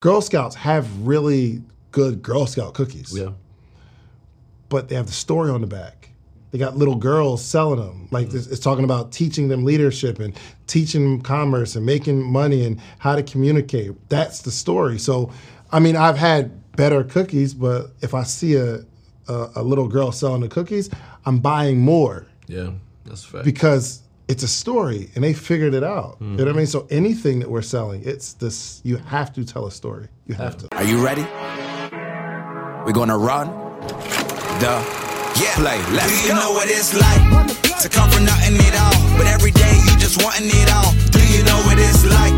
Girl Scouts have really good Girl Scout cookies, Yeah. but they have the story on the back. They got little girls selling them. Like mm. this, it's talking about teaching them leadership and teaching them commerce and making money and how to communicate. That's the story. So, I mean, I've had better cookies, but if I see a a, a little girl selling the cookies, I'm buying more Yeah. That's a fact. because it's a story and they figured it out. You know what I mean? So anything that we're selling, it's this. You have to tell a story. You have to. Are you ready? We're gonna run the yeah. play. Let's Do you go. know what it's like to come from nothing at all? But every day you just wanting it all. Do you know what it's like?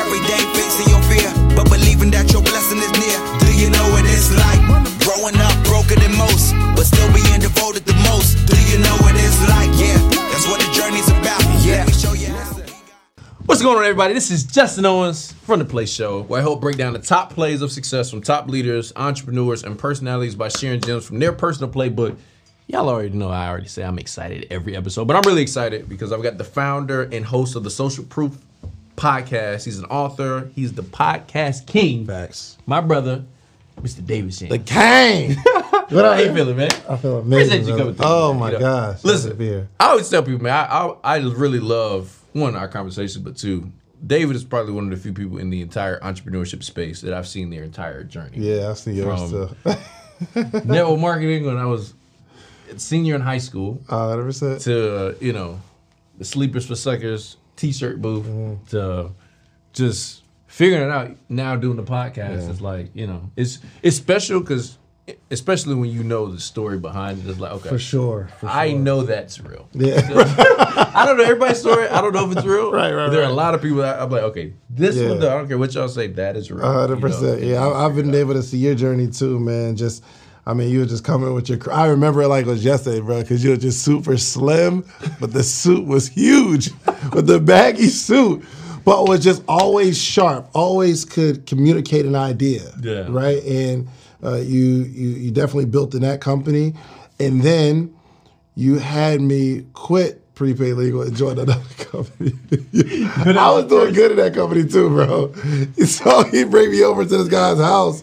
Every day facing your fear, but believing that your blessing is near. Do you know what it's like? Growing up broken than most, but still being devoted the most. Do you know what it's like? Yeah, that's what the journey's about. Yeah, Let me show you. What's going on, everybody? This is Justin Owens from The Play Show, where I help break down the top plays of success from top leaders, entrepreneurs, and personalities by sharing gems from their personal playbook. Y'all already know I already say I'm excited every episode, but I'm really excited because I've got the founder and host of the Social Proof podcast. He's an author, he's the podcast king. Facts. My brother, Mr. Davidson. The gang. what How you feeling, man? I feel Appreciate amazing. you coming through, oh man, my you know. gosh. Listen, to be here. I always tell people, man, I, I I really love one our conversations, but two, David is probably one of the few people in the entire entrepreneurship space that I've seen their entire journey. Yeah, I've seen yours From- too. Network marketing when I was senior in high school Uh, 100%. to uh, you know the sleep is for suckers t-shirt booth Mm-hmm. to just figuring it out now doing the podcast it's like you know it's it's special because especially when you know the story behind it it's like okay For sure. For I sure. know that's real. Yeah. I don't know everybody's story. I don't know if it's real. Right, right, There are a lot of people that I'm like, okay, this Yeah. one, though, I don't care what y'all say, that is real. Hundred you know? percent. Yeah, I, I've been able to see your journey too, man. Just, I mean, you were just coming with your. I remember it like it was yesterday, bro, because you were just super slim, but the suit was huge, with the baggy suit, but was just always sharp. Always could communicate an idea. Yeah. Right, and uh, you you you definitely built in that company, and then you had me quit prepaid legal and join another company. I was doing good in that company too, bro. So he bring me over to this guy's house,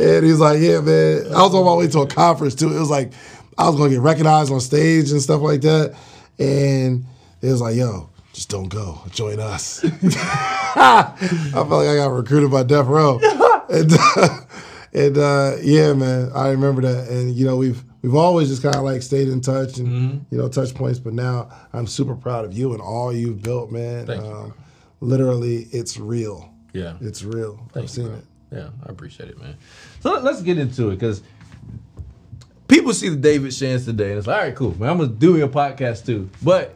and he's like, "Yeah, man." I was on my way to a conference too. It was like I was gonna get recognized on stage and stuff like that, and it was like, "Yo." Just don't go. Join us. I felt like I got recruited by Death Row, and, uh, and uh, yeah, man, I remember that. And you know, we've we've always just kind of like stayed in touch and Mm-hmm. you know touch points. But now I'm super proud of you and all you've built, man. Thank you, um, literally, it's real. Yeah. It's real. I've you, seen bro. it. Yeah, I appreciate it, man. So let- let's get into it because people see the David Shands today and it's like, all right, cool, man. I'm gonna do your podcast too. But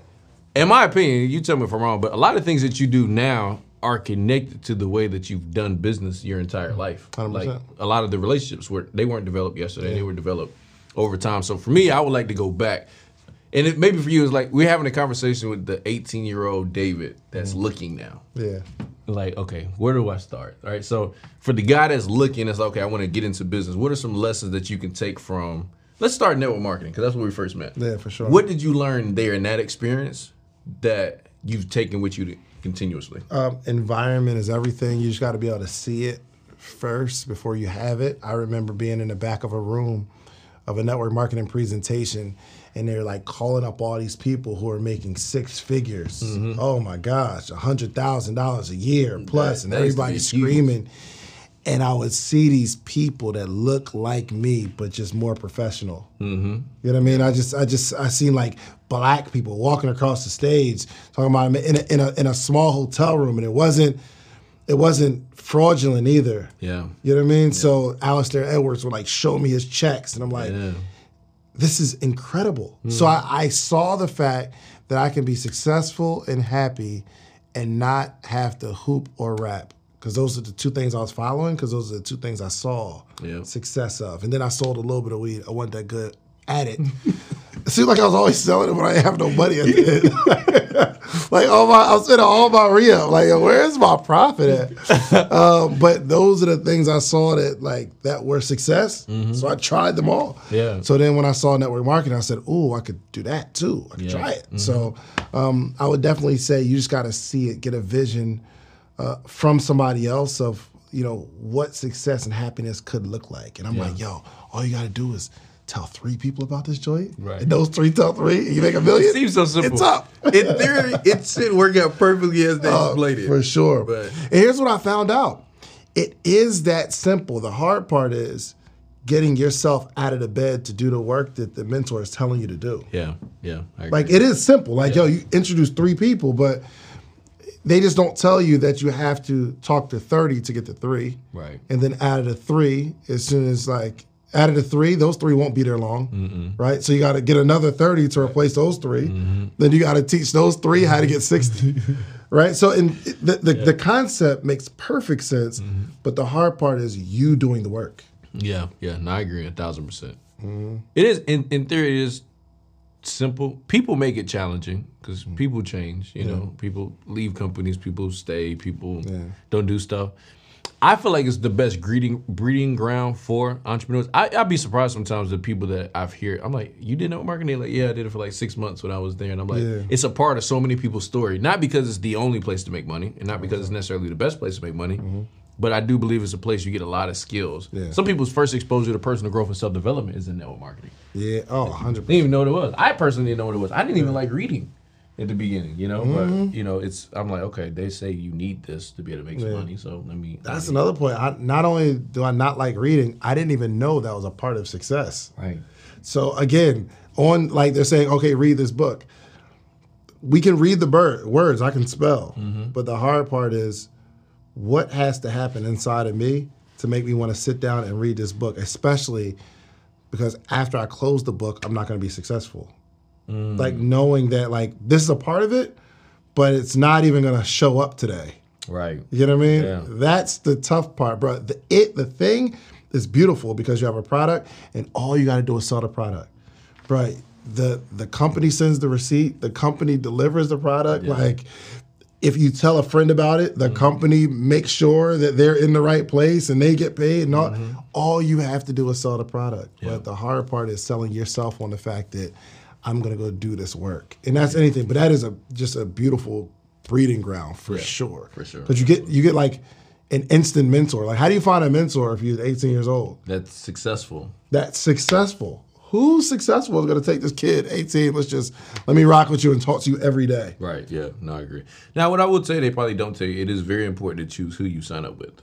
in my opinion, you tell me if I'm wrong, but a lot of things that you do now are connected to the way that you've done business your entire life. 100%. Like a lot of the relationships were they weren't developed yesterday; they were developed over time. So for me, I would like to go back. And it, maybe for you, it's like we're having a conversation with the 18 year old David that's mm. looking now Yeah. like okay where do i start all right so for the guy that's looking it's like, okay i want to get into business what are some lessons that you can take from let's start network marketing because that's where we first met Yeah, for sure. what did you learn there in that experience that you've taken with you to, continuously um, environment is everything. You just got to be able to see it first before you have it. I remember being in the back of a room of a network marketing presentation, and they're like calling up all these people who are making six figures. Oh my gosh, a hundred thousand dollars a year plus, and that be everybody's huge. And I would see these people that look like me, but just more professional. Mm-hmm. You know what I mean? I just, I just, I seen like black people walking across the stage talking about in a, in a in a small hotel room, and it wasn't, it wasn't fraudulent either. yeah You know what I mean? So Alistair Edwards would like show me his checks, and I'm like, yeah this is incredible. So I, I saw the fact that I can be successful and happy and not have to hoop or rap. Because those are the two things I was following, because those are the two things I saw Yeah. success of. And then I sold a little bit of weed. I wasn't that good at it. it seemed like I was always selling it when I didn't have no money at the end. like all my, I was spending all my re-up. Like, where's my profit at? um, but those are the things I saw that like that were success. So I tried them all. Yeah. So then when I saw network marketing, I said, "Oh, I could do that too. I could Yeah. try it." So um, I would definitely say you just got to see it, get a vision uh, from somebody else of you know, what success and happiness could look like. And I'm Yeah. like, yo, all you gotta do is tell three people about this joint. Right. And those three tell three, and you make a million. It seems so simple. It's up. In theory, it should work out perfectly as they Uh, it. For sure. But and here's what I found out. It is that simple. The hard part is getting yourself out of the bed to do the work that the mentor is telling you to do. yeah, yeah. I agree. Like it is simple. Like yo, you introduce three people, but they just don't tell you that you have to talk to thirty to get to three. Right. And then of the three, as soon as like of the three, those three won't be there long. Right. So you got to get another thirty to replace those 3 Then you got to teach those three how to get sixty. right. So in the the, the concept makes perfect sense, but the hard part is you doing the work. Yeah, yeah, no, I agree a thousand percent. Mm-hmm. It is in in theory, it is simple. People make it challenging because Mm. people change. You know, people leave companies, people stay, people Yeah. don't do stuff. I feel like it's the best breeding breeding ground for entrepreneurs. I, I'd be surprised sometimes the people that I've heard. I'm like, you did network marketing? Like, yeah, I did it for like six months when I was there, and I'm like, Yeah. it's a part of so many people's story. Not because it's the only place to make money, and not because it's necessarily the best place to make money. But I do believe it's a place you get a lot of skills. Mm-hmm. Yeah. Some people's first exposure to personal growth and self development is in network marketing. Yeah. Oh, 100 They didn't even know what it was. I personally didn't know what it was. I didn't even like reading at the beginning, you know. Mm-hmm. But you know, it's I'm like, okay, they say you need this to be able to make some Yeah. money, so let me. That's let me- another point. I, not only do I not like reading, I didn't even know that was a part of success. right. So again, on like they're saying, okay, read this book. We can read the bird, words, I can spell, but the hard part is what has to happen inside of me to make me want to sit down and read this book, especially because after I close the book, I'm not going to be successful. Mm. Like knowing that like this is a part of it, but it's not even going to show up today. Right. You know what I mean? Yeah. That's the tough part, bro. The it the thing is beautiful because you have a product and all you got to do is sell the product. Bro, the the company sends the receipt, the company delivers the product like if you tell a friend about it, Mm-hmm. the company makes sure that they're in the right place and they get paid. And all, Mm-hmm. all you have to do is sell the product. But the hard part is selling yourself on the fact that I'm gonna go do this work, and that's anything. But that is a just a beautiful breeding ground for sure. for sure. Because you get you get like an instant mentor. Like, how do you find a mentor if you're 18 years old That's successful. that's successful? Who's successful is gonna take this kid 18? Let's just let me rock with you and talk to you every day. Right. Yeah. No, I agree. Now, what I would say, they probably don't tell you. It is very important to choose who you sign up with.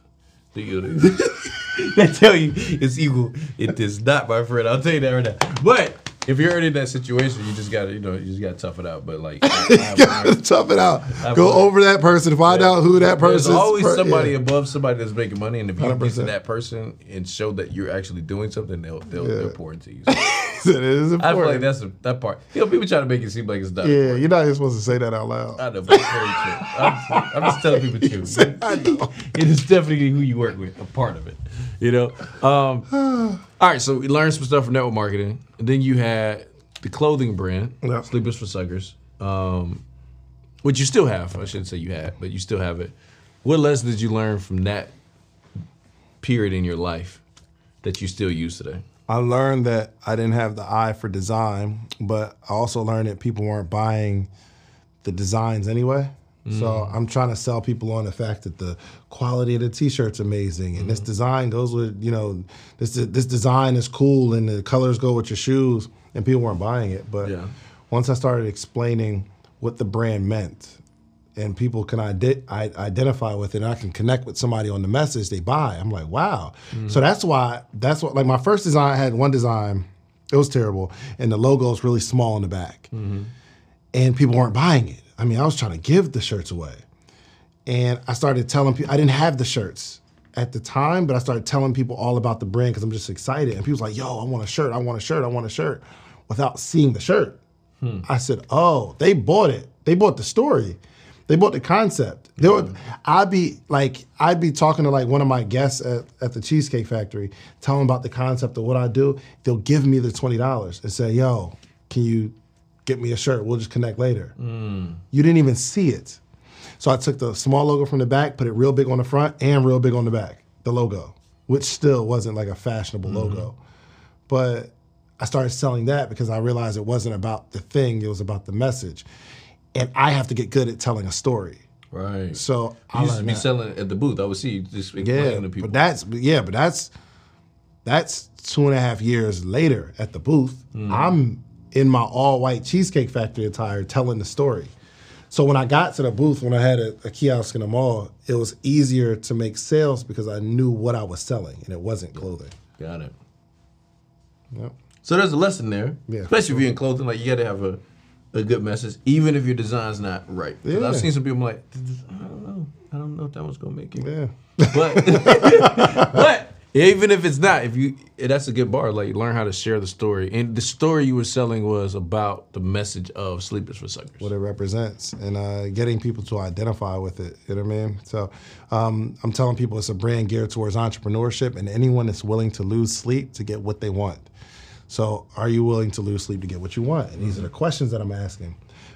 Do you? they tell you it's equal. It is not, my friend. I'll tell you that right now. But if you're already in that situation, you just gotta, you know, you just gotta tough it out. But like, I, I have Tough it out. Go over that person. Find out who that person is. There's always Per- somebody yeah. above somebody that's making money, and if you get to that person and show that you're actually doing something, they'll they'll, Yeah. they'll pour into you. So it is I feel like that's a, that part. You know, people try to make it seem like it's not. yeah, you're not even supposed to say that out loud. I know, but it's very true. I'm just, I'm just telling people the truth. I know. It is definitely who you work with, a part of it. You know. Um, all right, so we learned some stuff from network marketing, and then you had the clothing brand, Yeah. Sleep Is For Suckers, um, which you still have. I shouldn't say you had, but you still have it. What lesson did you learn from that period in your life that you still use today? I learned that I didn't have the eye for design, but I also learned that people weren't buying the designs anyway. So mm. I'm trying to sell people on the fact that the quality of the t-shirt's amazing, and this mm. design goes with you know this this design is cool, and the colors go with your shoes, and people weren't buying it. But Yeah. once I started explaining what the brand meant, and people can ide- I identify with it, and I can connect with somebody on the message they buy. I'm like, wow. Mm. So that's why that's what like my first design I had one design, it was terrible, and the logo was really small in the back, mm-hmm. and people weren't buying it. I mean, I was trying to give the shirts away, and I started telling people I didn't have the shirts at the time, but I started telling people all about the brand because I'm just excited, and people's like, yo, I want a shirt, I want a shirt, I want a shirt, without seeing the shirt. Hmm. I said, "Oh, they bought it. They bought the story. They bought the concept." They would, I'd be like, I'd be talking to like one of my guests at, at the Cheesecake Factory, telling them about the concept of what I do. They'll give me the twenty dollars and say, "Yo, can you get me a shirt? We'll just connect later." You didn't even see it, so I took the small logo from the back, put it real big on the front and real big on the back, the logo, which still wasn't like a fashionable logo, but I started selling that because I realized it wasn't about the thing, it was about the message. And I have to get good at telling a story. Right. So I used to be that. selling at the booth. I would see you just Yeah, to people. but that's yeah, but that's that's two and a half years later at the booth. Mm. I'm in my all white cheesecake factory attire telling the story. So when I got to the booth, when I had a, a kiosk in the mall, it was easier to make sales because I knew what I was selling and it wasn't clothing. Got it. Yep. So there's a lesson there, Yeah. especially if you're in clothing. Like you got to have a, a good message, even if your design's not right. Yeah. I've seen some people like, I don't know, I don't know if that one's gonna make it. Yeah. But but even if it's not, if you that's a good bar. Like learn how to share the story, and the story you were selling was about the message of sleep is for suckers. what it represents and uh, getting people to identify with it. You know what I mean? So um, I'm telling people it's a brand geared towards entrepreneurship and anyone that's willing to lose sleep to get what they want. So are you willing to lose sleep to get what you want? And these are the questions that I'm asking.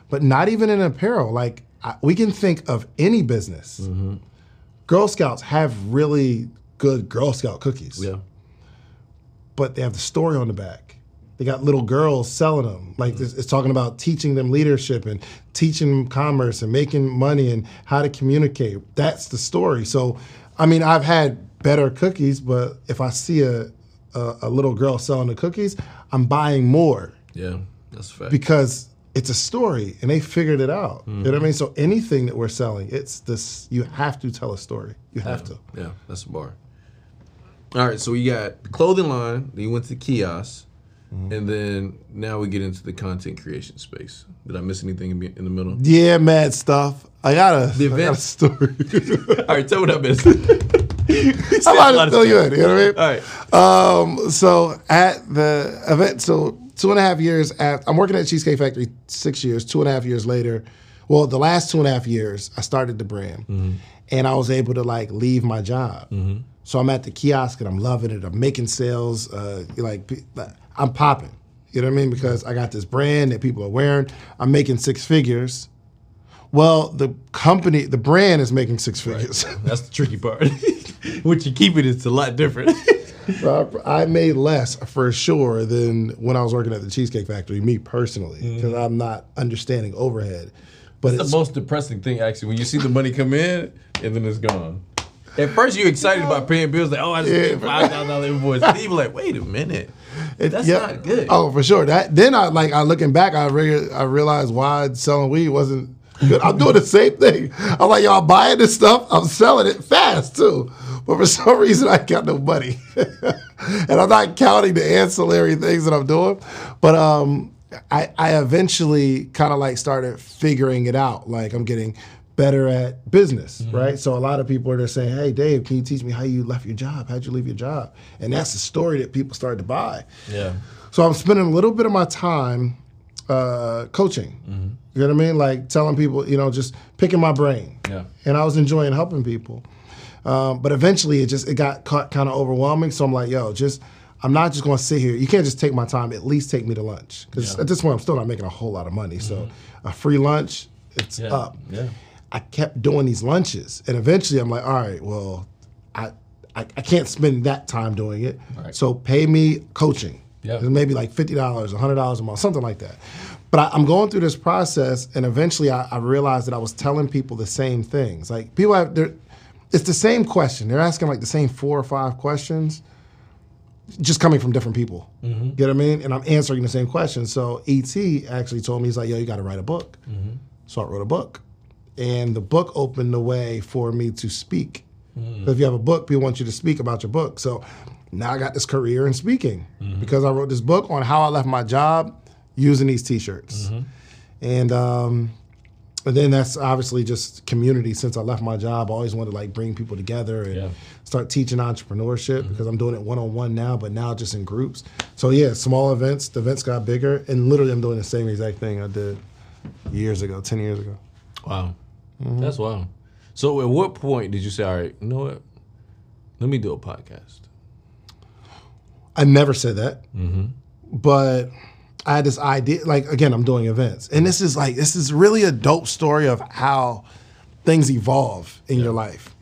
But not even in apparel. Like I, we can think of any business. Girl Scouts have really good Girl Scout cookies Yeah. but they have the story on the back. They got little girls selling them. Like it's, it's talking about teaching them leadership and teaching them commerce and making money and how to communicate. That's the story. So, I mean, I've had better cookies, but if I see a a, a little girl selling the cookies, I'm buying more Yeah. That's a fact. because it's a story and they figured it out. You know what I mm-hmm. mean? So anything that we're selling, it's this. You have to tell a story. You have to. Yeah, that's a bar. All right, so we got the clothing line, then you went to the kiosk, Mm-hmm. and then now we get into the content creation space. Did I miss anything in, in the middle? Yeah, mad stuff. I got a, The I got a event- story. All right, tell me what I missed. I'm about to fill you in. You know what I mean? All right. Um, so at the event, so two and a half years after, I'm working at Cheesecake Factory six years. Two and a half years later, well, the last two and a half years, I started the brand, and I was able to like leave my job. So I'm at the kiosk and I'm loving it. I'm making sales. Uh, like I'm popping. You know what I mean? Because I got this brand that people are wearing. I'm making six figures. Well, the company, the brand is making six figures. That's the tricky part. what you keep it, it is a lot different. So I I made less for sure than when I was working at the Cheesecake Factory, me personally, because I'm not understanding overhead. But the it's most depressing thing, actually, when you see the money come in and then it's gone. At first, you're excited about paying bills, like, oh, I just paid five thousand dollar invoice. Then you're like, wait a minute, that's yeah. not good. Oh, for sure. That then I like I looking back, I re- I realized why selling weed wasn't good. I'm doing the same thing. I'm like, y'all buying this stuff, I'm selling it fast too. But for some reason, I got no money, and I'm not counting the ancillary things that I'm doing. But um, I, I eventually kind of like started figuring it out. Like I'm getting better at business, right? So a lot of people are just saying, "Hey, Dave, can you teach me how you left your job? How'd you leave your job?" And that's the story that people started to buy. Yeah. So I'm spending a little bit of my time uh, coaching. You know what I mean? Like telling people, you know, just picking my brain. Yeah. And I was enjoying helping people. Um, but eventually, it just it got kind of overwhelming. So I'm like, yo, just I'm not just going to sit here. You can't just take my time. At least take me to lunch because at this point, I'm still not making a whole lot of money. So a free lunch, it's Yeah. up. Yeah. I kept doing these lunches, and eventually, I'm like, all right, well, I I, I can't spend that time doing it. Right. So pay me coaching. Yeah. Maybe like fifty dollars, hundred dollars a month, something like that. But I, I'm going through this process, and eventually, I, I realized that I was telling people the same things. Like people have, they're, it's the same question. They're asking like the same four or five questions, just coming from different people. Mm-hmm. You know what I mean? And I'm answering the same questions. So ET actually told me he's like, "Yo, you got to write a book." Mm-hmm. So I wrote a book, and the book opened the way for me to speak. Hmm. If you have a book, people want you to speak about your book. So now I got this career in speaking mm-hmm. because I wrote this book on how I left my job using these T-shirts, mm-hmm. and um, and then that's obviously just community. Since I left my job, I always wanted to like bring people together and Yeah. start teaching entrepreneurship mm-hmm. because I'm doing it one on one now, but now just in groups. So yeah, small events. The events got bigger, and literally I'm doing the same exact thing I did years ago, ten years ago. Wow. Mm-hmm. That's wild. So at what point did you say, all right, you know what? Let me do a podcast. I never said that, but I had this idea. Like again, I'm doing events, and this is like this is really a dope story of how things evolve in your life.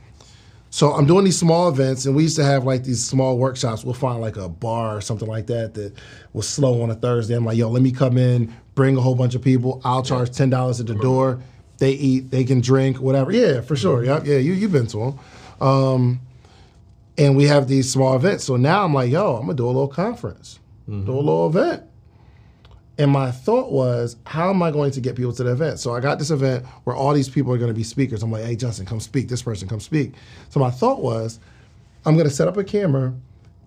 So I'm doing these small events, and we used to have like these small workshops. We'll find like a bar or something like that that was slow on a Thursday. I'm like, yo, let me come in, bring a whole bunch of people. I'll charge ten dollars at the door. They eat, they can drink, whatever. Yeah, for sure. Yeah, yeah. You you've been to them. Um, and we have these small events. So now I'm like, yo, I'm gonna do a little conference, do a little event. And my thought was, how am I going to get people to the event? So I got this event where all these people are going to be speakers. I'm like, hey, Justin, come speak. This person, come speak. So my thought was, I'm going to set up a camera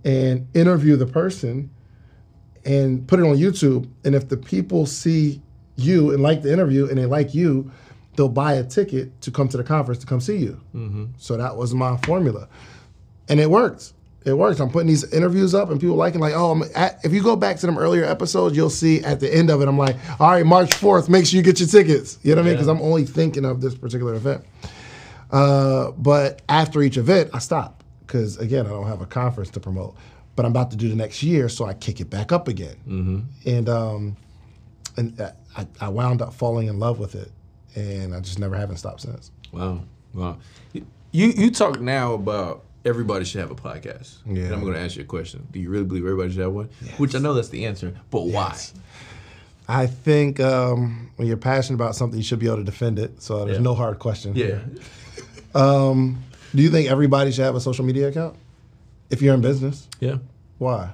and interview the person and put it on YouTube. And if the people see you and like the interview and they like you, they'll buy a ticket to come to the conference to come see you. So that was my formula. And it worked. It works. I'm putting these interviews up, and people liking like, oh, I'm at, if you go back to them earlier episodes, you'll see at the end of it, I'm like, all right, March 4th, make sure you get your tickets. You know what I mean? Because I'm only thinking of this particular event. Uh, but after each event, I stop because again, I don't have a conference to promote. But I'm about to do the next year, so I kick it back up again. Mm-hmm. And um, and I, I wound up falling in love with it, and I just never haven't stopped since. Wow. Wow. You you talk now about everybody should have a podcast. Yeah. And I'm going to ask you a question. Do you really believe everybody should have one? Which I know that's the answer, but Yes. I think um, when you're passionate about something, you should be able to defend it. So there's Yeah. no hard question. why? Yeah. Do you think everybody should have a social media account? If you're in business, Yeah. why?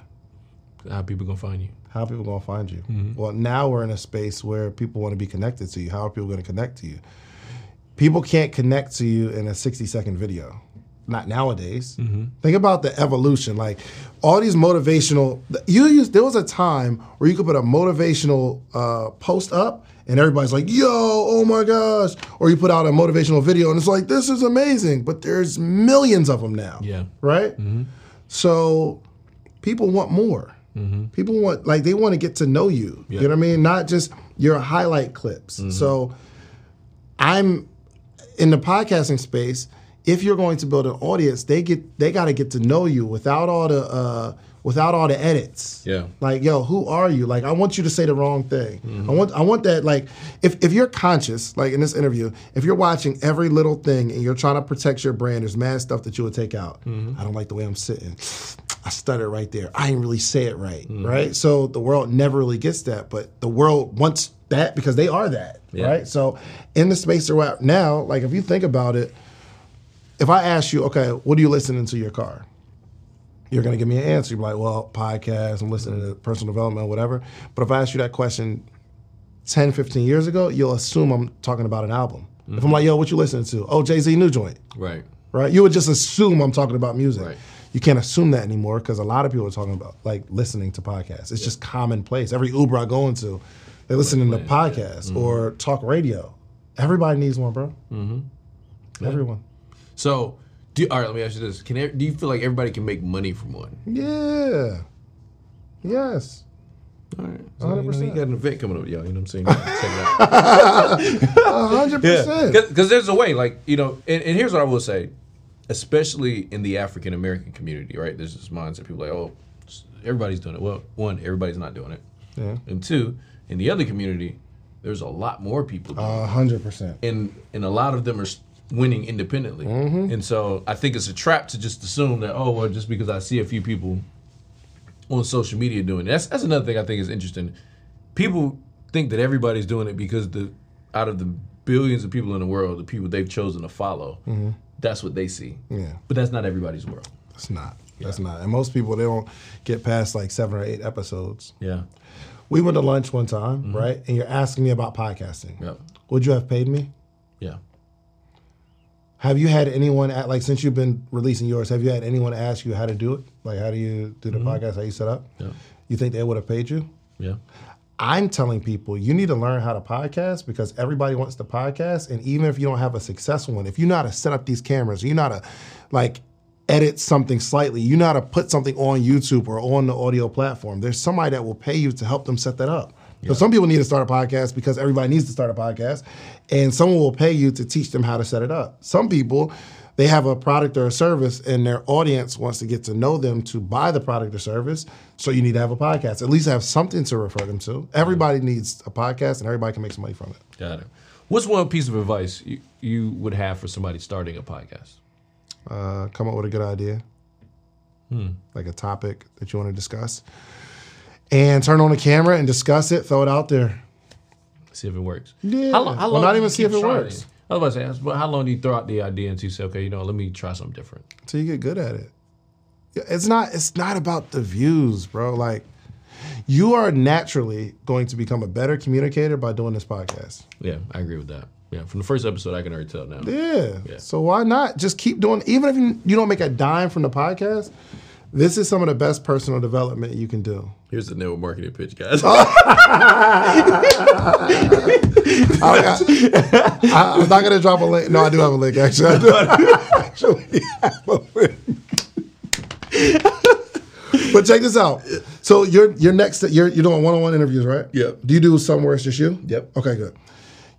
How people going to find you? How are people gonna find you? Mm-hmm. Well, now we're in a space where people want to be connected to you. How are people gonna connect to you? People can't connect to you in a 60 second video. Not nowadays. Mm-hmm. Think about the evolution. Like all these motivational. You used there was a time where you could put a motivational uh, post up and everybody's like, "Yo, oh my gosh!" Or you put out a motivational video and it's like, "This is amazing." But there's millions of them now. Yeah. Right. So people want more. Mm-hmm. People want like they want to get to know you. You know what I mean? Not just your highlight clips. Mm-hmm. So I'm in the podcasting space. If you're going to build an audience, they get they got to get to know you without all the uh, without all the edits. Yeah. Like, yo, who are you? Like, I want you to say the wrong thing. Mm-hmm. I want I want that. Like, if if you're conscious, like in this interview, if you're watching every little thing and you're trying to protect your brand, there's mad stuff that you would take out. I don't like the way I'm sitting. I stutter right there. I didn't really say it right. Mm. Right. So the world never really gets that, but the world wants that because they are that. Yeah. Right. So in the space they're at now, like if you think about it, if I ask you, okay, what are you listening to your car? You're gonna give me an answer. You're like, well, podcast, I'm listening to personal development, whatever. But if I ask you that question 10, 15 years ago, you'll assume I'm talking about an album. If I'm mm-hmm. like, yo, what you listening to? Oh, Jay Z new joint, Right. right? You would just assume I'm talking about music. Right. You can't assume that anymore because a lot of people are talking about like listening to podcasts. It's just commonplace. Every Uber I go into, they're listening to podcasts or talk radio. Everybody needs one, bro. Mm-hmm. Everyone. So, do, all right, let me ask you this. Can Do you feel like everybody can make money from one? Yeah. Yes. All right. So, you, know, you 100%. got an event coming up, y'all. You know what I'm saying? Check it out. Hundred percent. Because there's a way, like, you know, and, and here's what I will say, especially in the African American community, right? There's this mindset people like, oh, everybody's doing it. Well, one, everybody's not doing it. Yeah. And two, in the other community, there's a lot more people doing. A hundred percent. and and a lot of them are winning independently. Mm-hmm. And so I think it's a trap to just assume that oh well just because I see a few people on social media doing it. That's that's another thing I think is interesting. People think that everybody's doing it because the out of the billions of people in the world, the people they've chosen to follow, mm-hmm. That's what they see. Yeah. But that's not everybody's world. It's not. That's not. And most people they don't get past like seven or eight episodes. Yeah. We went to lunch one time, mm-hmm. right? And you're asking me about podcasting. Yep. Would you have paid me? Yeah. Have you had anyone at like since you've been releasing yours? Have you had anyone ask you how to do it? Like how do you do the mm-hmm. podcast? How you set up? Yeah. You think they would have paid you? Yeah. I'm telling people you need to learn how to podcast because everybody wants to podcast. And even if you don't have a successful one, if you know how to set up these cameras, you know how to like edit something slightly, you know how to put something on YouTube or on the audio platform, there's somebody that will pay you to help them set that up. So some people need to start a podcast because everybody needs to start a podcast, and someone will pay you to teach them how to set it up. Some people, they have a product or a service, and their audience wants to get to know them to buy the product or service. So you need to have a podcast. At least have something to refer them to. Everybody needs a podcast, and everybody can make some money from it. Got it. What's one piece of advice you, you would have for somebody starting a podcast? Uh, come up with a good idea, like a topic that you want to discuss, and turn on the camera and discuss it. Throw it out there. See if it works. Yeah. How long? How Well, not even see if it works. I was about to say, but how long do you throw out the idea until you say, okay, you know, let me try something different? So you get good at it. Yeah, It's not. It's not about the views, bro. Like, you are naturally going to become a better communicator by doing this podcast. Yeah, I agree with that. Yeah, from the first episode, I can already tell now. Yeah. Yeah. So why not just keep doing? Even if you, you don't make a dime from the podcast, this is some of the best personal development you can do. Here's the network marketing pitch, guys. I, am not gonna drop a link. No, I do have a link. Actually, I do actually have a link. but check this out. So you're you're next. You're you're doing one on one interviews, right? Yep. Do you do somewhere it's just you? Yep. Okay, good.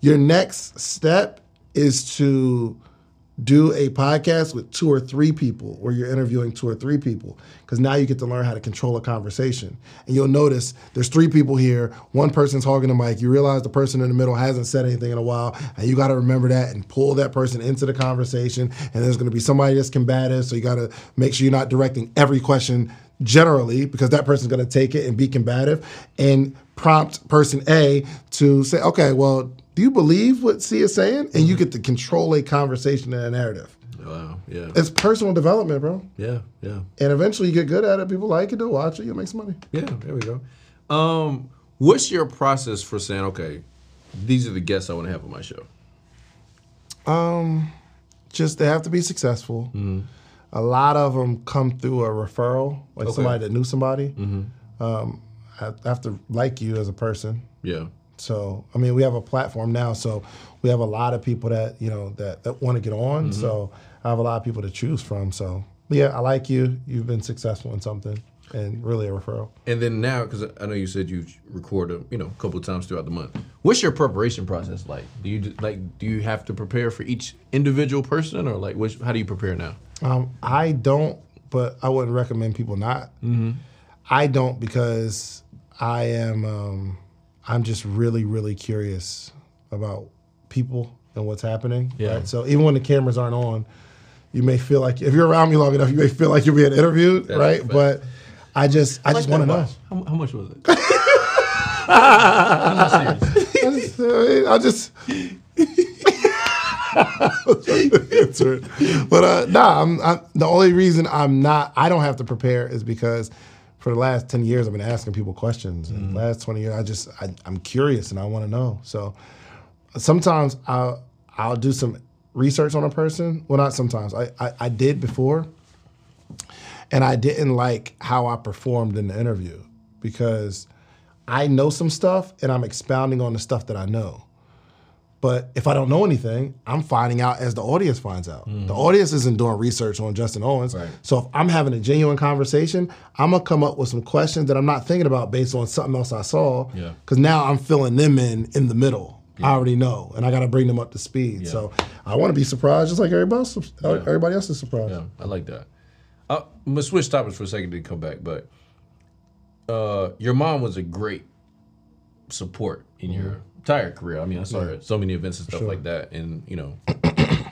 Your next step is to do a podcast with two or three people where you're interviewing two or three people because now you get to learn how to control a conversation. And you'll notice there's three people here. One person's hogging the mic. You realize the person in the middle hasn't said anything in a while and you got to remember that and pull that person into the conversation. And there's going to be somebody that's combative so you got to make sure you're not directing every question generally because that person's going to take it and be combative and prompt person A to say, okay, well, do you believe what C is saying? And you get to control a conversation and a narrative. wow. Yeah. It's personal development, bro. Yeah. Yeah. And eventually you get good at it. People like it, they'll watch it, you'll make some money. Yeah. There we go. Um, what's your process for saying, okay, these are the guests I want to have on my show? Um, just they have to be successful. A lot of them come through a referral, like Okay. somebody that knew somebody. Um, I have to like you as a person. Yeah. So I mean, we have a platform now, so we have a lot of people that you know that that want to get on. So I have a lot of people to choose from. So yeah, I like you. You've been successful in something, and really a referral. And then now, because I know you said you record a you know a couple of times throughout the month. What's your preparation process like? Do you like do you have to prepare for each individual person, or like which, how do you prepare now? Um, I don't, but I wouldn't recommend people not. I don't because I am. Um, I'm just really, really curious about people and what's happening. Yeah. Right? So even when the cameras aren't on, you may feel like if you're around me long enough, you may feel like you're being interviewed, That's right? But I just, I just want to know. How, how much was it? I don't know. I just. answer it. But uh, nah, I'm, I'm, the only reason I'm not, I don't have to prepare is because for the last 10 years, I've been asking people questions. And the last 20 years, I just, I, I'm curious and I want to know. So sometimes I'll, I'll do some research on a person. Well, not sometimes. I, I, I did before. And I didn't like how I performed in the interview because I know some stuff and I'm expounding on the stuff that I know. But if I don't know anything, I'm finding out as the audience finds out. The mm. audience isn't doing research on Justin Owens. Right. So if I'm having a genuine conversation, I'm gonna come up with some questions that I'm not thinking about based on something else I saw. Yeah. Because now I'm filling them in in the middle. I already know, and I got to bring them up to speed. So I want to be surprised, just like everybody else. Everybody else is surprised. Yeah, I like that. Uh, I'm gonna switch topics for a second to come back, but uh, your mom was a great support in your entire career. I mean, I saw her at so many events and stuff like that, and you know,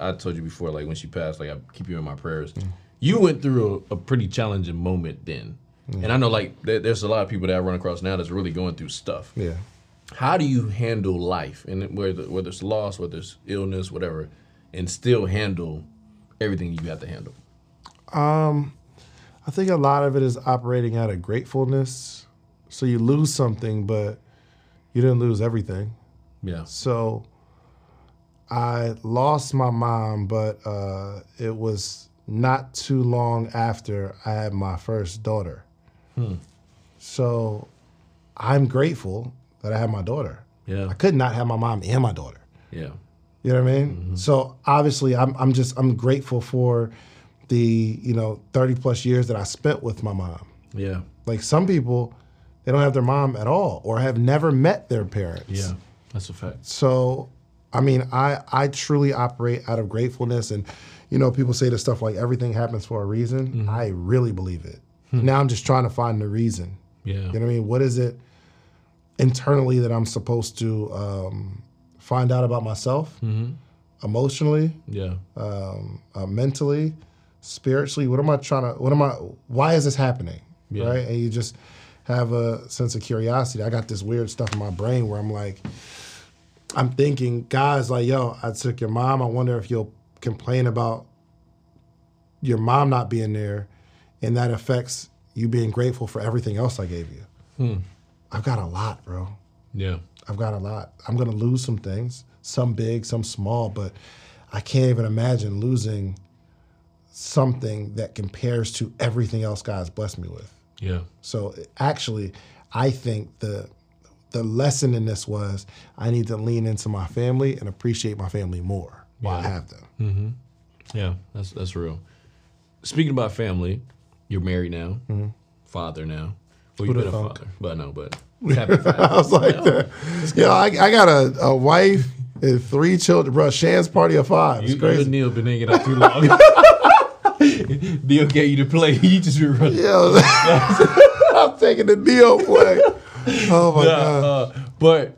I told you before, like when she passed, like I keep you in my prayers. You went through a, a pretty challenging moment then, and I know like there, there's a lot of people that I run across now that's really going through stuff. Yeah. How do you handle life, and whether whether it's loss, whether it's illness, whatever, and still handle everything you have to handle? I think a lot of it is operating out of gratefulness. So you lose something, but you didn't lose everything. Yeah. So I lost my mom, but uh, it was not too long after I had my first daughter. Hmm. So I'm grateful that I had my daughter. Yeah. I could not have my mom and my daughter. Yeah. You know what I mean? So obviously, I'm I'm just I'm grateful for the you know 30 plus years that I spent with my mom. Yeah. Like some people, they don't have their mom at all or have never met their parents. Yeah. That's a fact. So, I mean, I I truly operate out of gratefulness, and you know, people say this stuff like everything happens for a reason. I really believe it. Now I'm just trying to find the reason. Yeah. You know what I mean? What is it internally that I'm supposed to um, find out about myself, emotionally, Yeah. um, uh, mentally, spiritually? What am I trying to? What am I? Why is this happening? Yeah. Right? And you just have a sense of curiosity. I got this weird stuff in my brain where I'm like, I'm thinking, guys, like, yo, I took your mom. I wonder if you'll complain about your mom not being there, and that affects you being grateful for everything else I gave you. Hmm. I've got a lot, bro. Yeah. I've got a lot. I'm gonna lose some things, some big, some small, but I can't even imagine losing something that compares to everything else God's blessed me with. Yeah. So actually, I think the the lesson in this was I need to lean into my family and appreciate my family more while I Yeah. have them. Mm-hmm. Yeah, that's that's real. Speaking about family, you're married now, mm-hmm. father now. Well, you've been a thunk? father, but no, but happy. I was like, that. yeah, I, I got a, a wife and three children, bro. Shands party of five. It's You, you and. Neil been hanging out too long. Neil get you to play. You just been running. Yeah, I'm taking the deal play. Oh my Yeah, god. uh, but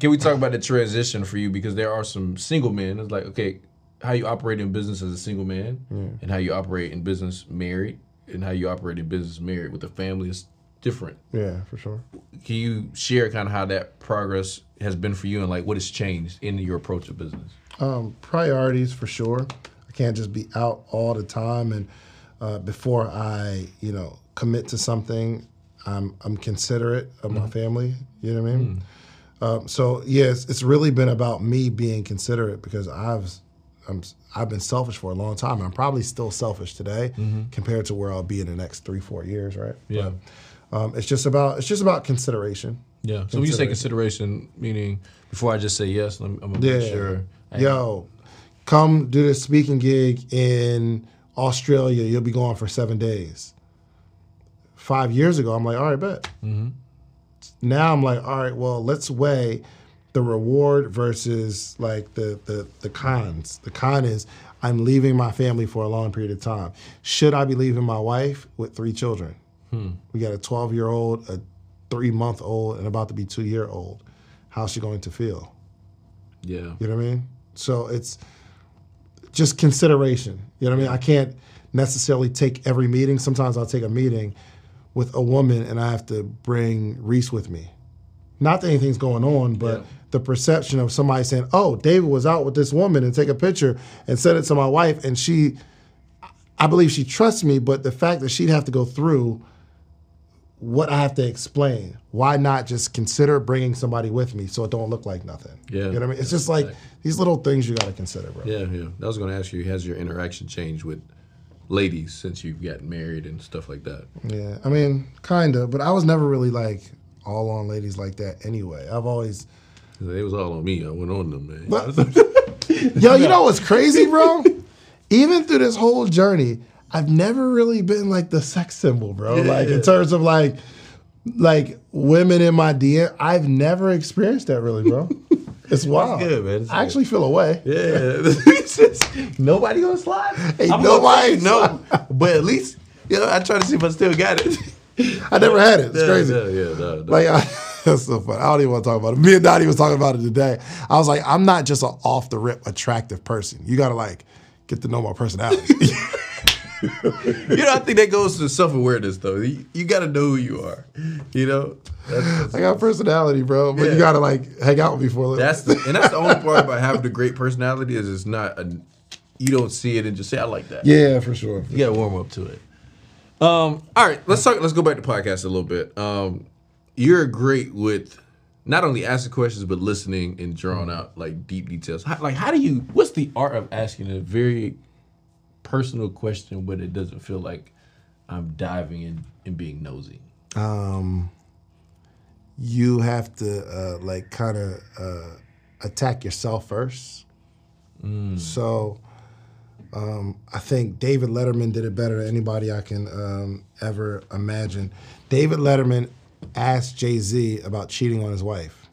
can we talk about the transition for you? Because there are some single men. It's like, okay, how you operate in business as a single man, and how you operate in business married, and how you operate in business married with a family is different. Yeah, for sure. Can you share kind of how that progress has been for you, and like what has changed in your approach of business? Um, priorities for sure. I can't just be out all the time, and uh, before I, you know, commit to something, I'm I'm considerate of my family. You know what I mean? Um, so yes, it's really been about me being considerate because I've I'm, I've been selfish for a long time. I'm probably still selfish today compared to where I'll be in the next three four years, right? Yeah. But, um, it's just about it's just about consideration. Yeah. So when you say consideration, meaning before I just say yes, I'm, I'm gonna Yeah. make sure. I- Yo, come do this speaking gig in Australia. You'll be gone for seven days. Five years ago, I'm like, all right, bet. Mm-hmm. Now I'm like, all right, well, let's weigh the reward versus like the the the cons. The con is I'm leaving my family for a long period of time. Should I be leaving my wife with three children? Hmm. We got a 12 year old, a three month old, and about to be two year old. How's she going to feel? Yeah. You know what I mean? So it's just consideration. You know what I mean? I can't necessarily take every meeting. Sometimes I'll take a meeting with a woman and I have to bring Reese with me. Not that anything's going on, but Yeah. the perception of somebody saying, "Oh, David was out with this woman," and take a picture and send it to my wife, and she, I believe she trusts me, but the fact that she'd have to go through what I have to explain, why not just consider bringing somebody with me so it don't look like nothing? Yeah. you know what I mean. It's just like these little things you got to consider, bro. Yeah, yeah. I was going to ask you, has your interaction changed with ladies since you've gotten married and stuff like that? Yeah, I mean, kinda, but I was never really like all on ladies like that anyway. I've always They was all on me. I went on them, man. yo, you know what's crazy, bro? Even through this whole journey, I've never really been like the sex symbol, bro. Like in terms of like, like women in my DM, I've never experienced that really, bro. It's wild. good, man. It's I actually feel away. Yeah, nobody gonna slide. Ain't I'm nobody no, but at least you know I try to see if I still got it. I never had it. It's yeah, crazy. Yeah, yeah, no, no. Like, I, that's so funny. I don't even want to talk about it. Me and Dottie was talking about it today. I was like, I'm not just an off the rip attractive person. You got to like get to know my personality. You know, I think that goes to self awareness though. You, you got to know who you are. You know, that's, that's, I got personality, bro, but Yeah. you got to like hang out with me for a little. that's the and that's the only part about having a great personality is it's not a you don't see it and just say I like that. yeah, for sure. You gotta warm up to it. Um, all right, let's talk. Let's go back to podcast a little bit. Um, you're great with not only asking questions but listening and drawing out like deep details. How, like, how do you? What's the art of asking a very personal question, but it doesn't feel like I'm diving in and being nosy? Um, you have to uh, like kind of uh, attack yourself first. So um, I think David Letterman did it better than anybody I can um, ever imagine. David Letterman asked Jay Z about cheating on his wife.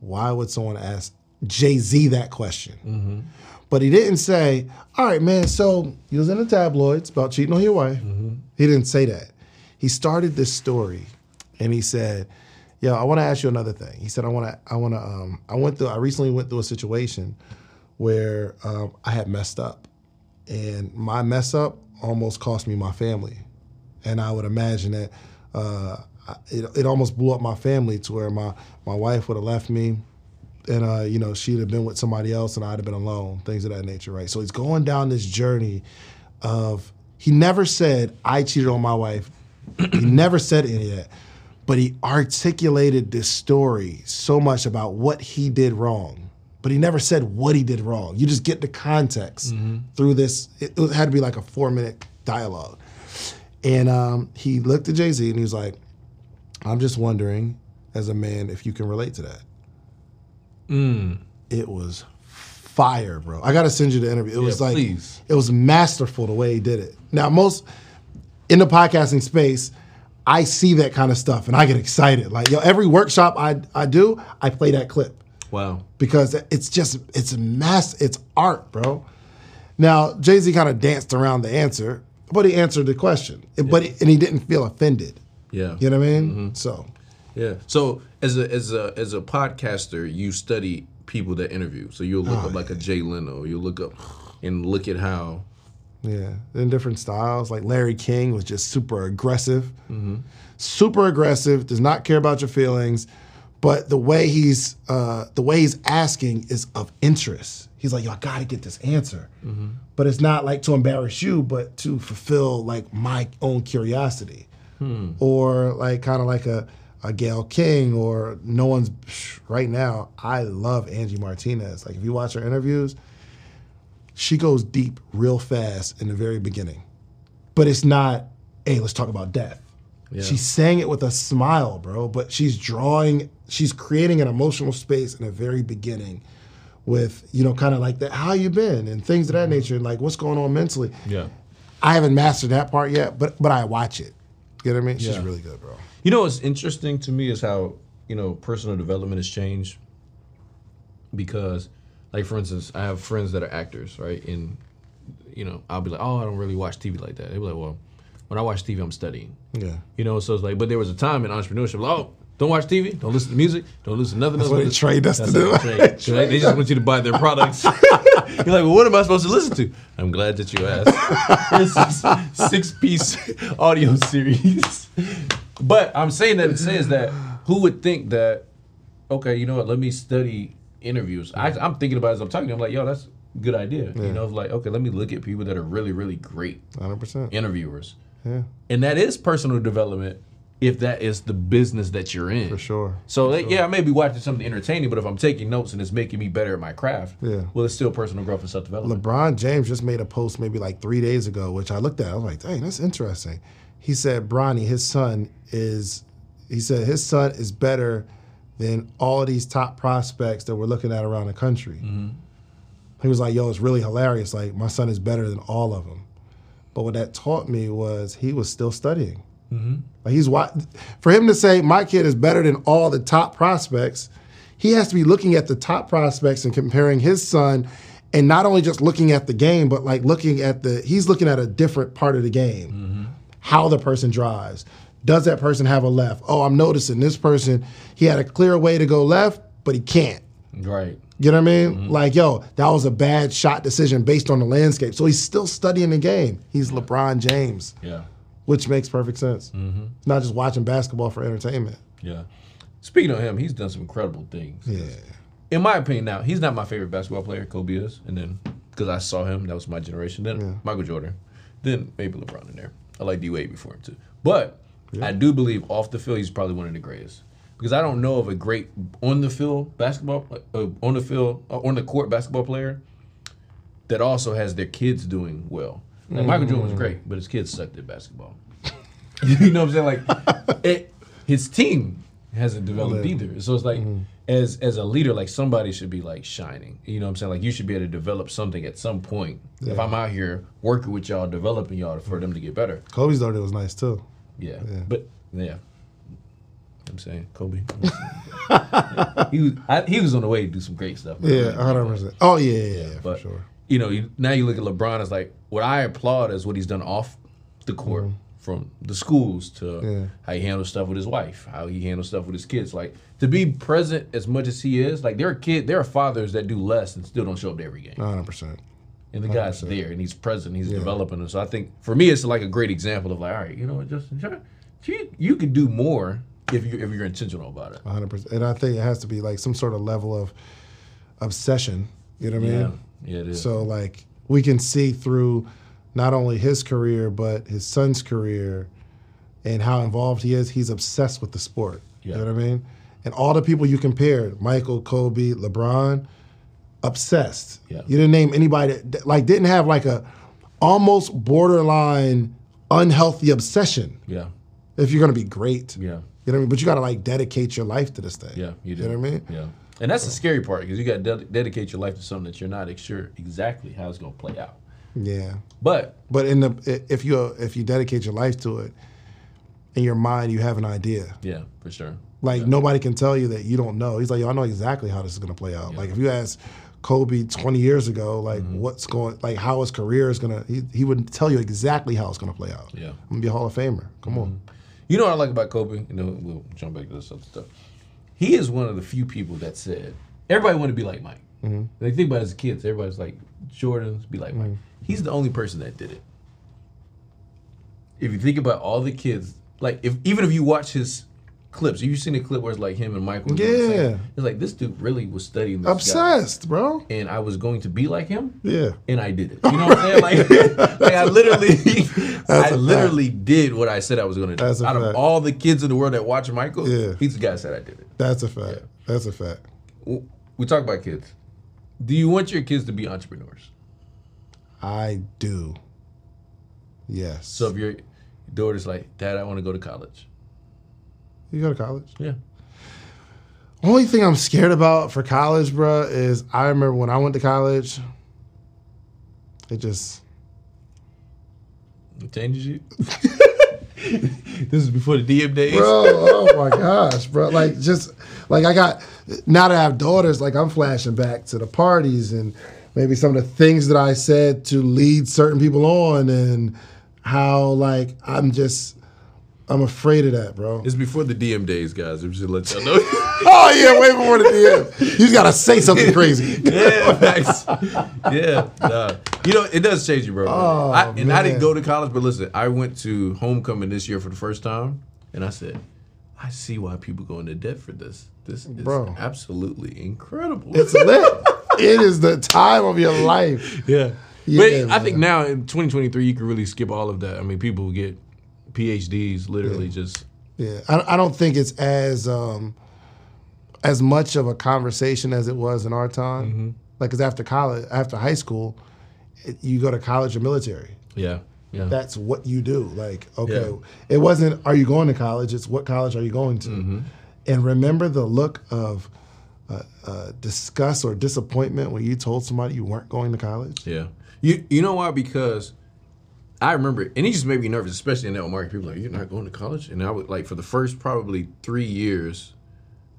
Why would someone ask Jay Z that question? But he didn't say, "All right, man. So you was in the tabloids about cheating on your wife." He didn't say that. He started this story, and he said, "Yo, I want to ask you another thing." He said, "I want to. I want to. Um, I went through. I recently went through a situation where um, I had messed up, and my mess up almost cost me my family, and I would imagine that." Uh, it, it almost blew up my family to where my, my wife would have left me and uh, you know she'd have been with somebody else and I'd have been alone, things of that nature, right? So he's going down this journey of he never said I cheated on my wife. he never said any of that, but he articulated this story so much about what he did wrong. But he never said what he did wrong. You just get the context through this. It, it had to be like a four minute dialogue. And um, he looked at Jay Z and he was like, I'm just wondering, as a man, if you can relate to that. Mm. It was fire, bro. I gotta send you the interview. It was like please. it was masterful the way he did it. Now, most in the podcasting space, I see that kind of stuff and I get excited. Like, yo, every workshop I I do, I play that clip Wow. because it's just it's mass it's art, bro. Now Jay Z kind of danced around the answer, but he answered the question, but he, and he didn't feel offended. Yeah. You know what I mean? Mm-hmm. So Yeah. So as a as a as a podcaster, you study people that interview. So you'll look oh, up like a Jay Leno. You'll look up and look at how. yeah, in different styles. Like Larry King was just super aggressive, mm-hmm. super aggressive. Does not care about your feelings, but the way he's uh, the way he's asking is of interest. He's like, yo, I gotta get this answer, mm-hmm. but it's not like to embarrass you, but to fulfill like my own curiosity. Hmm. or like kind of like a, a Gayle King or no one's right now. I love Angie Martinez. Like if you watch her interviews, she goes deep real fast in the very beginning, but it's not. Hey, let's talk about death. She's saying it with a smile, bro. But she's drawing, she's creating an emotional space in the very beginning, with you know, kind of like that. How you been and things of that mm-hmm. nature, and like what's going on mentally. Yeah. I haven't mastered that part yet, but but I watch it. You know what I mean? She's really good, bro. You know what's interesting to me is how you know personal development has changed. Because, like for instance, I have friends that are actors, right? And you know, I'll be like, oh, I don't really watch TV like that. They be like, well, when I watch TV, I'm studying. Yeah. You know, so it's like, but there was a time in entrepreneurship, like, oh, don't watch TV, don't listen to music, don't listen to nothing else. what they trained us to do. they trained. So they, just want you to buy their products. You're like, well, what am I supposed to listen to? I'm glad that you asked. A six piece audio series. But I'm saying that it says that who would think that, okay, you know what, let me study interviews. I, I'm thinking about it as I'm talking, I'm like, yo, that's a good idea. You know, like, okay, let me look at people that are really, really great Hundred percent. interviewers. Yeah, And that is personal development if that is the business that you're in. for sure. So like, yeah, I may be watching something entertaining, but if I'm taking notes and it's making me better at my craft, Yeah. well, it's still personal growth and self development. LeBron James just made a post maybe like three days ago, which I looked at. I was like, dang, that's interesting. He said Bronny, his son is, he said his son is better than all these top prospects that we're looking at around the country. Mm-hmm. He was like, yo, it's really hilarious. Like my son is better than all of them. But what that taught me was he was still studying. Mm-hmm. Like he's for him to say my kid is better than all the top prospects. He has to be looking at the top prospects and comparing his son, and not only just looking at the game, but like looking at the he's looking at a different part of the game, mm-hmm. How the person drives. Does that person have a left? Oh, I'm noticing this person. He had a clear way to go left, but he can't. Right. You know what I mean? Mm-hmm. Like, yo, that was a bad shot decision based on the landscape. So he's still studying the game. He's LeBron James, Yeah. which makes perfect sense. Mm-hmm. Not just watching basketball for entertainment. Yeah. Speaking of him, he's done some incredible things. Yeah. In my opinion, now he's not my favorite basketball player. Kobe is, and then because I saw him, that was my generation. Then Michael Jordan, then maybe LeBron in there. I like D Wade before him too, but I do believe off the field he's probably one of the greatest. Because I don't know of a great on the field basketball, uh, on the field, uh, on the court basketball player that also has their kids doing well. Like Michael Jordan was great, but his kids sucked at basketball. you know what I'm saying? Like, it, his team hasn't developed either. So it's like, as as a leader, like somebody should be like shining. You know what I'm saying? Like you should be able to develop something at some point. If I'm out here working with y'all, developing y'all for them to get better. Kobe's daughter was nice too. Yeah. But yeah. I'm saying Kobe. he was I, he was on the way to do some great stuff. Yeah, 100%. Oh, yeah, yeah, yeah, for But sure. you know, you, now you look at LeBron as like what I applaud is what he's done off the court, from the schools to Mm-hmm. Yeah. how he handles stuff with his wife, how he handles stuff with his kids. Like to be present as much as he is. Like there are kids, there are fathers that do less and still don't show up to every game. 100%. And the guy's there and he's present, he's developing. And so I think for me, it's like a great example of like, all right, you know what, Justin, you, you could do more if you if you're intentional about it. 100%. And I think it has to be like some sort of level of obsession. You know what I Yeah, mean? yeah, it is. So like we can see through not only his career but his son's career and how involved he is. He's obsessed with the sport. Yeah. You know what I mean? And all the people you compared, Michael, Kobe, LeBron, obsessed. Yeah. You didn't name anybody that like didn't have like a almost borderline unhealthy obsession. yeah, If you're gonna be great. yeah, You know what I mean? But you gotta like dedicate your life to this thing. yeah. You do. You know what I mean? Yeah, and that's the scary part because you got to ded- dedicate your life to something that you're not sure exactly how it's going to play out. Yeah. But But in the if you if you dedicate your life to it, in your mind you have an idea. yeah, for sure. Like nobody can tell you that you don't know. He's like, Yo, I know exactly how this is gonna play out. Like if you ask Kobe 20 years ago, like Mm-hmm. what's going, like how his career is gonna, he, he would tell you exactly how it's gonna play out. Yeah. I'm gonna be a Hall of Famer. Come on. You know what I like about Kobe? You know, we'll jump back to this other stuff. He is one of the few people that said everybody want to be like Mike. Mm-hmm. They think about it as kids. Everybody's like Jordan's, be like Mike. He's the only person that did it. If you think about all the kids, like if even if you watch his clips, you've seen a clip where it's like him and Michael. Yeah. it's like this dude really was studying this guy, Obsessed, bro. and I was going to be like him Yeah. and I did it. You know what I'm saying? Like, like I literally, I literally did what I said I was going to do. That's a Out of all the kids in the world that watch Michael, Yeah. he's the guy that said I did it. That's a fact. That's a fact. We talk about kids. Do you want your kids to be entrepreneurs? I do. Yes. So if your daughter's like, Dad, I want to go to college. you go to college. Yeah. Only thing I'm scared about for college, bruh, is I remember when I went to college, it just It changes you. this is before the DM days. bro, oh my gosh, bro. Like just like I got now that I have daughters, like I'm flashing back to the parties and maybe some of the things that I said to lead certain people on and how like I'm just I'm afraid of that, bro. It's before the DM days, guys. I'm just let y'all know. Oh yeah, way before the DM. You just gotta say something crazy. yeah, nice. Yeah, nah. you know it does change you, bro. Oh, I, and I didn't go to college, but listen, I went to homecoming this year for the first time, and I said, I see why people go into debt for this. This is Bro. absolutely incredible. It's lit. it is the time of your life. yeah. Yeah, but I think now in 2023, you can really skip all of that. I mean, people get PhDs literally just. Yeah, I, I don't think it's as um, as much of a conversation as it was in our time. Mm-hmm. Like, cause after college, after high school, it, you go to college or military. Yeah. Yeah. That's what you do. Like, okay, Yeah. it wasn't are you going to college? It's what college are you going to? Mm-hmm. And remember the look of uh, uh, disgust or disappointment when you told somebody you weren't going to college. Yeah. You you know why? Because I remember, and it just made me nervous, especially in that market. People like, you're not going to college, and I would like for the first probably three years,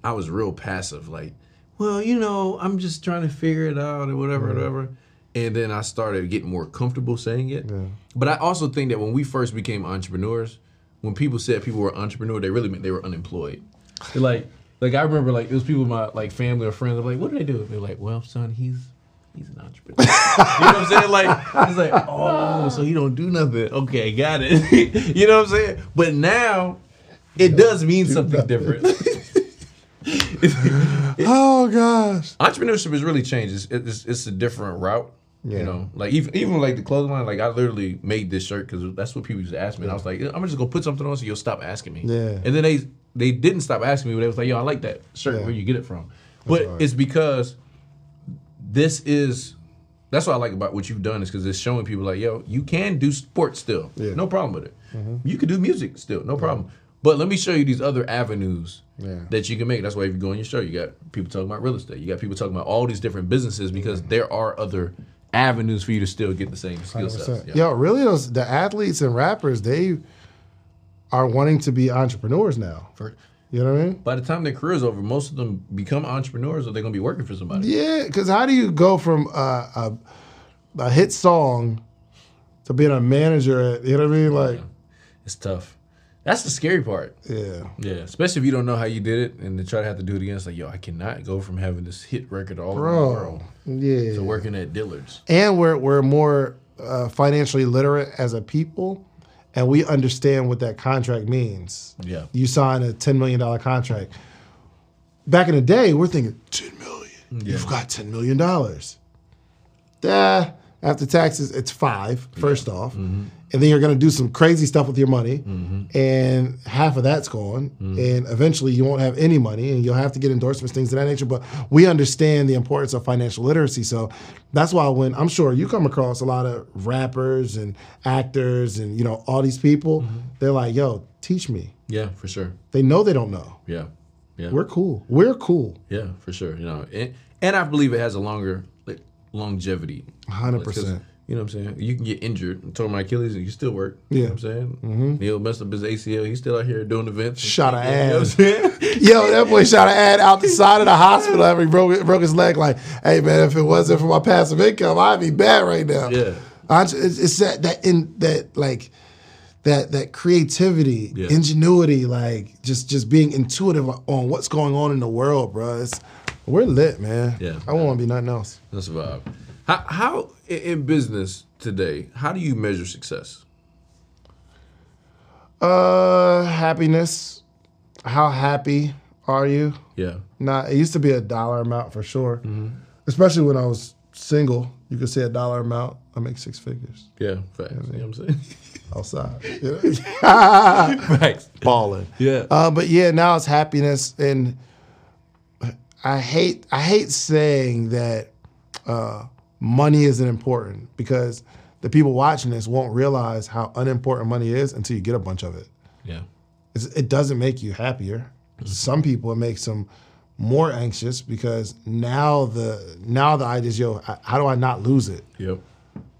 I was real passive. Like, well, you know, I'm just trying to figure it out or whatever, whatever. And then I started getting more comfortable saying it. But I also think that when we first became entrepreneurs, when people said people were entrepreneur, they really meant they were unemployed. They're like, like I remember, like it was people in my like family or friends. I'm like, what do they do? They're like, well, son, he's he's an entrepreneur. you know what I'm saying? Like it's like, oh, so he don't do nothing. Okay, got it. you know what I'm saying? But now it does mean something different. Oh gosh. Entrepreneurship has really changed. It's, it's, it's a different route. Yeah. You know, like even even like the clothing line, like I literally made this shirt because that's what people used to ask me. And I was like, I'm just gonna put something on so you'll stop asking me. Yeah. And then they they didn't stop asking me, but they was like, yo, I like that shirt. Yeah. Where you get it from? But right. it's because this is that's what I like about what you've done is because it's showing people like, yo, you can do sports still, Yeah. no problem with it. Mm-hmm. You can do music still, no problem. But let me show you these other avenues Yeah. that you can make. That's why if you go on your show, you got people talking about real estate. You got people talking about all these different businesses because mm-hmm. there are other avenues for you to still get the same skill sets. 100%. Yo, really, those the athletes and rappers, they are wanting to be entrepreneurs now. For- You know what I mean? by the time their career's over, most of them become entrepreneurs or they're gonna be working for somebody. Yeah, because how do you go from a, a, a hit song to being a manager at, you know what I mean? Like, It's tough. That's the scary part. yeah. Yeah, especially if you don't know how you did it and then try to have to do it again. It's like, yo, I cannot go from having this hit record all over the world Yeah. to working at Dillard's. and we're, we're more uh, financially literate as a people. And we understand what that contract means. Yeah. You sign a $10 million contract. Back in the day, we're thinking, 10 million. Mm, You've got $10 million. Duh. After taxes, it's five, first off. Mm-hmm. And then you're going to do some crazy stuff with your money, mm-hmm. and half of that's gone. Mm. And eventually, you won't have any money, and you'll have to get endorsements, things of that nature. But we understand the importance of financial literacy. So that's why when I'm sure you come across a lot of rappers and actors and you know all these people, mm-hmm. they're like, "Yo, teach me." Yeah, for sure. They know they don't know. Yeah. Yeah. We're cool. We're cool. Yeah, for sure. You know, and, and I believe it has a longer like, longevity. 100%. 'Cause, You know what I'm saying? You can get injured and tore my Achilles and you still work. Yeah. You know what I'm saying? Mm-hmm. Neil messed up his ACL. He's still out here doing events. Shot shit, a you know what I'm ass. saying? Yo, that boy shot an ad out the side of the hospital after he broke, broke his leg. Like, hey man, if it wasn't for my passive income, I'd be bad right now. Yeah. I it's, it's that that in that like that that creativity, Yeah. ingenuity, like just just being intuitive on what's going on in the world, bro. It's, we're lit, man. Yeah. I won't want to be nothing else. That's a vibe. How, how in business today? How do you measure success? Uh, happiness. How happy are you? Yeah. Nah, it used to be a dollar amount for sure. Mm-hmm. Especially when I was single, you could say a dollar amount. I make six figures Yeah. Facts. You know what I'm saying? outside. You know? Facts. Balling. Yeah. Uh, but yeah, now it's happiness, and I hate I hate saying that uh, money isn't important because the people watching this won't realize how unimportant money is until you get a bunch of it. Yeah. It's, it doesn't make you happier. Mm-hmm. Some people it makes them more anxious because now the now the idea is yo, how do I not lose it? Yep.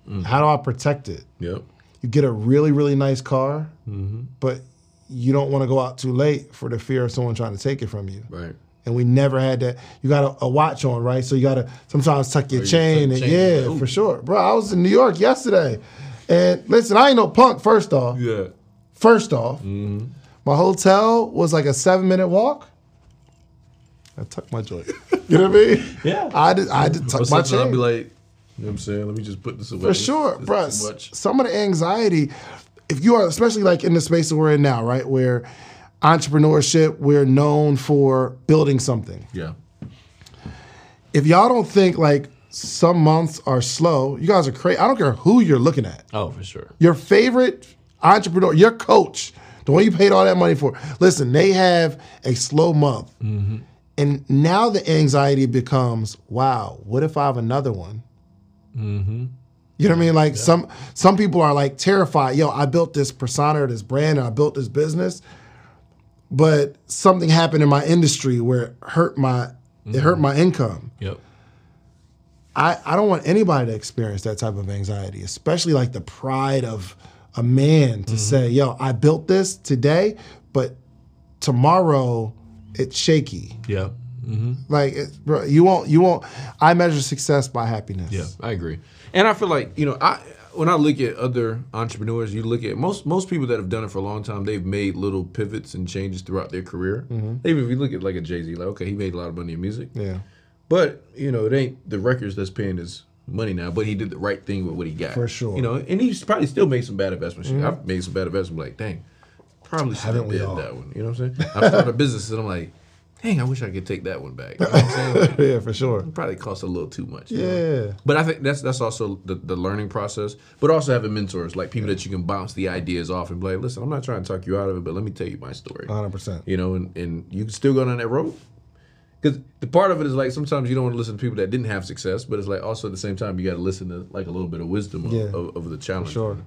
Mm-hmm. How do I protect it? Yep. You get a really really nice car, mm-hmm. but you don't want to go out too late for the fear of someone trying to take it from you. Right. And we never had that. You got a, a watch on, right? So you got to sometimes tuck your oh, you chain. And chain. yeah, for sure, bro. I was in New York yesterday, and listen, I ain't no punk. First off, Yeah. First off, mm-hmm. my hotel was like a seven minute walk. I tucked my joint. You know what I mean? Yeah. I did. I did tuck my sometimes I'll be like, you know what I'm saying? Let me just put this away. for sure, bro. Some of the anxiety, if you are, especially like in the space that we're in now, right, where entrepreneurship, we're known for building something. Yeah. If y'all don't think like some months are slow, you guys are crazy. I don't care who you're looking at. Oh, for sure. your favorite entrepreneur, your coach, the one you paid all that money for. Listen, they have a slow month. Mm-hmm. And now the anxiety becomes, wow, what if I have another one? Mm-hmm. You know what I mean? Like some some people are like terrified. Yo, I built this persona, or this brand, and I built this business, but something happened in my industry where it hurt my it mm-hmm. hurt my income. Yep. I, I don't want anybody to experience that type of anxiety, especially like the pride of a man to mm-hmm. say, yo, I built this today, but tomorrow it's shaky. Yeah. Mm-hmm. Like it, bro, you won't you won't I measure success by happiness. Yeah, I agree. And I feel like you know, I when I look at other entrepreneurs, you look at most most people that have done it for a long time. They've made little pivots and changes throughout their career. Mm-hmm. Even if you look at like a Jay Z, like okay, he made a lot of money in music, Yeah. but you know, it ain't the records that's paying his money now. But he did the right thing with what he got For sure. You know, and he's probably still made some bad investments. Mm-hmm. I've made some bad investments. Like, dang, probably should Haven't did that one. You know what I'm saying? I started a business and I'm like, dang, I wish I could take that one back. You know what I'm saying? Like, yeah, for sure. probably cost a little too much. you know? Yeah. But I think that's that's also the, the learning process. But also having mentors, like people that you can bounce the ideas off and be like, listen, I'm not trying to talk you out of it, but let me tell you my story. 100%. You know, and, and you can still go down that road. Because the part of it is like sometimes you don't want to listen to people that didn't have success, but it's like also at the same time you got to listen to like a little bit of wisdom of, Yeah. of, of the challenge. sure.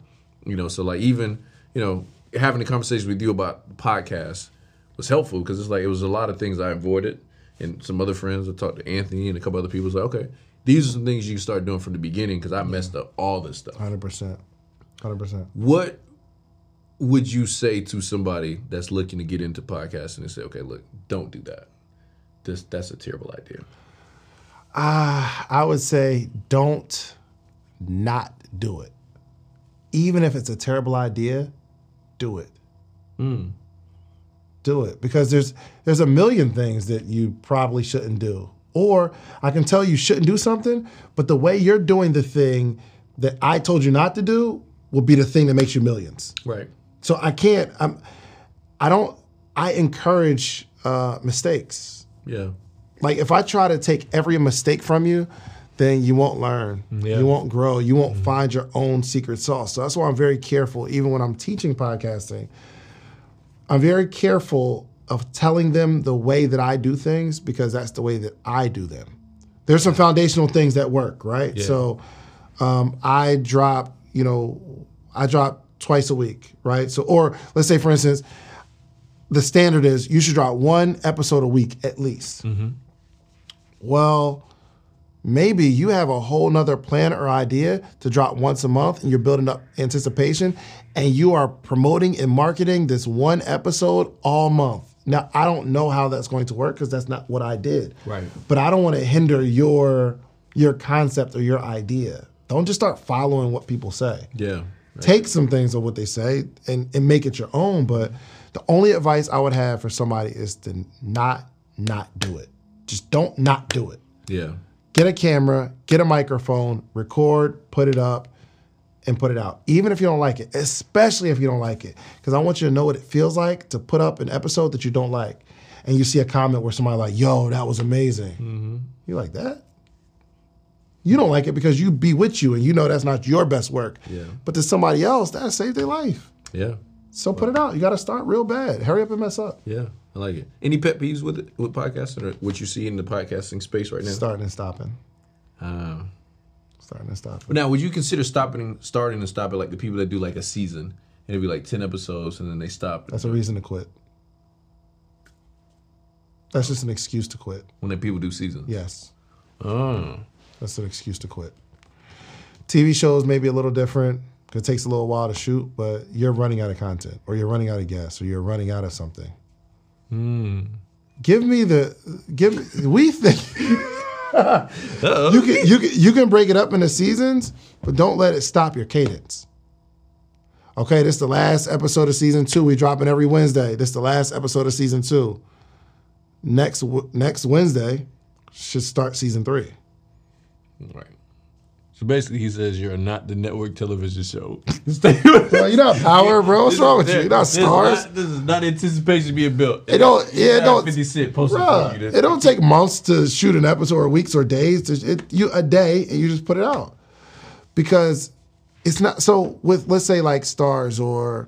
You know, so like even you know having a conversation with you about podcasts was helpful because it's like it was a lot of things I avoided, and some other friends I talked to Anthony and a couple other people was like, okay, these are some things you can start doing from the beginning because I messed up all this stuff. 100%. 100%. What would you say to somebody that's looking to get into podcasting and say, okay, look, don't do that. This that's a terrible idea. Ah, I would say don't not do it. Even if it's a terrible idea, do it. Hmm. Do it because there's there's a million things that you probably shouldn't do. Or I can tell you shouldn't do something, but the way you're doing the thing that I told you not to do will be the thing that makes you millions. Right. So I can't. I'm. I don't. I encourage uh, mistakes. Yeah. Like if I try to take every mistake from you, then you won't learn. Yeah. You won't grow. You won't find your own secret sauce. So that's why I'm very careful, even when I'm teaching podcasting. I'm very careful of telling them the way that I do things because that's the way that I do them. There's some foundational things that work, right? Yeah. So um, I drop, you know, I drop twice a week, right? So, or let's say, for instance, the standard is you should drop one episode a week at least. Well, maybe you have a whole nother plan or idea to drop once a month and you're building up anticipation and you are promoting and marketing this one episode all month. Now, I don't know how that's going to work because that's not what I did. Right. But I don't want to hinder your your concept or your idea. Don't just start following what people say Yeah. take some things of what they say and, and make it your own. But the only advice I would have for somebody is to not not do it. Just don't not do it. Yeah. Get a camera, get a microphone, record, put it up, and put it out. Even if you don't like it, especially if you don't like it. Because I want you to know what it feels like to put up an episode that you don't like. And you see a comment where somebody like, yo, that was amazing. Mm-hmm. You like that? You don't like it because you be with you and you know that's not your best work. Yeah. But to somebody else, that saved their life. Yeah. So put it out. You got to start real bad. Hurry up and mess up. Yeah. I like it. Any pet peeves with it, with podcasting or what you see in the podcasting space right now? Starting and stopping. Uh, Starting and stopping. now, would you consider stopping, starting and stopping like the people that do like a season and it'd be like ten episodes and then they stop That's a reason to quit. That's just an excuse to quit. when the people do seasons? Yes. Oh. That's an excuse to quit. TV shows may be a little different because it takes a little while to shoot, but you're running out of content or you're running out of gas or you're running out of something. Hmm. Give me the give me, we think you can you can you can break it up into seasons, but don't let it stop your cadence. Okay, this is the last episode of season two. We dropping every Wednesday. This is the last episode of season two. Next next Wednesday should start season three. Right. So basically, he says you're not the network television show. Bro, you're not power, bro. What's wrong with you? You're not This is Starz. not- This is not anticipation being built. It don't. Yeah, it don't. Fifty Cent posted it don't take months to shoot an episode, or weeks, or days. To, it, you a day, and you just put it out because it's not. So with let's say like Starz or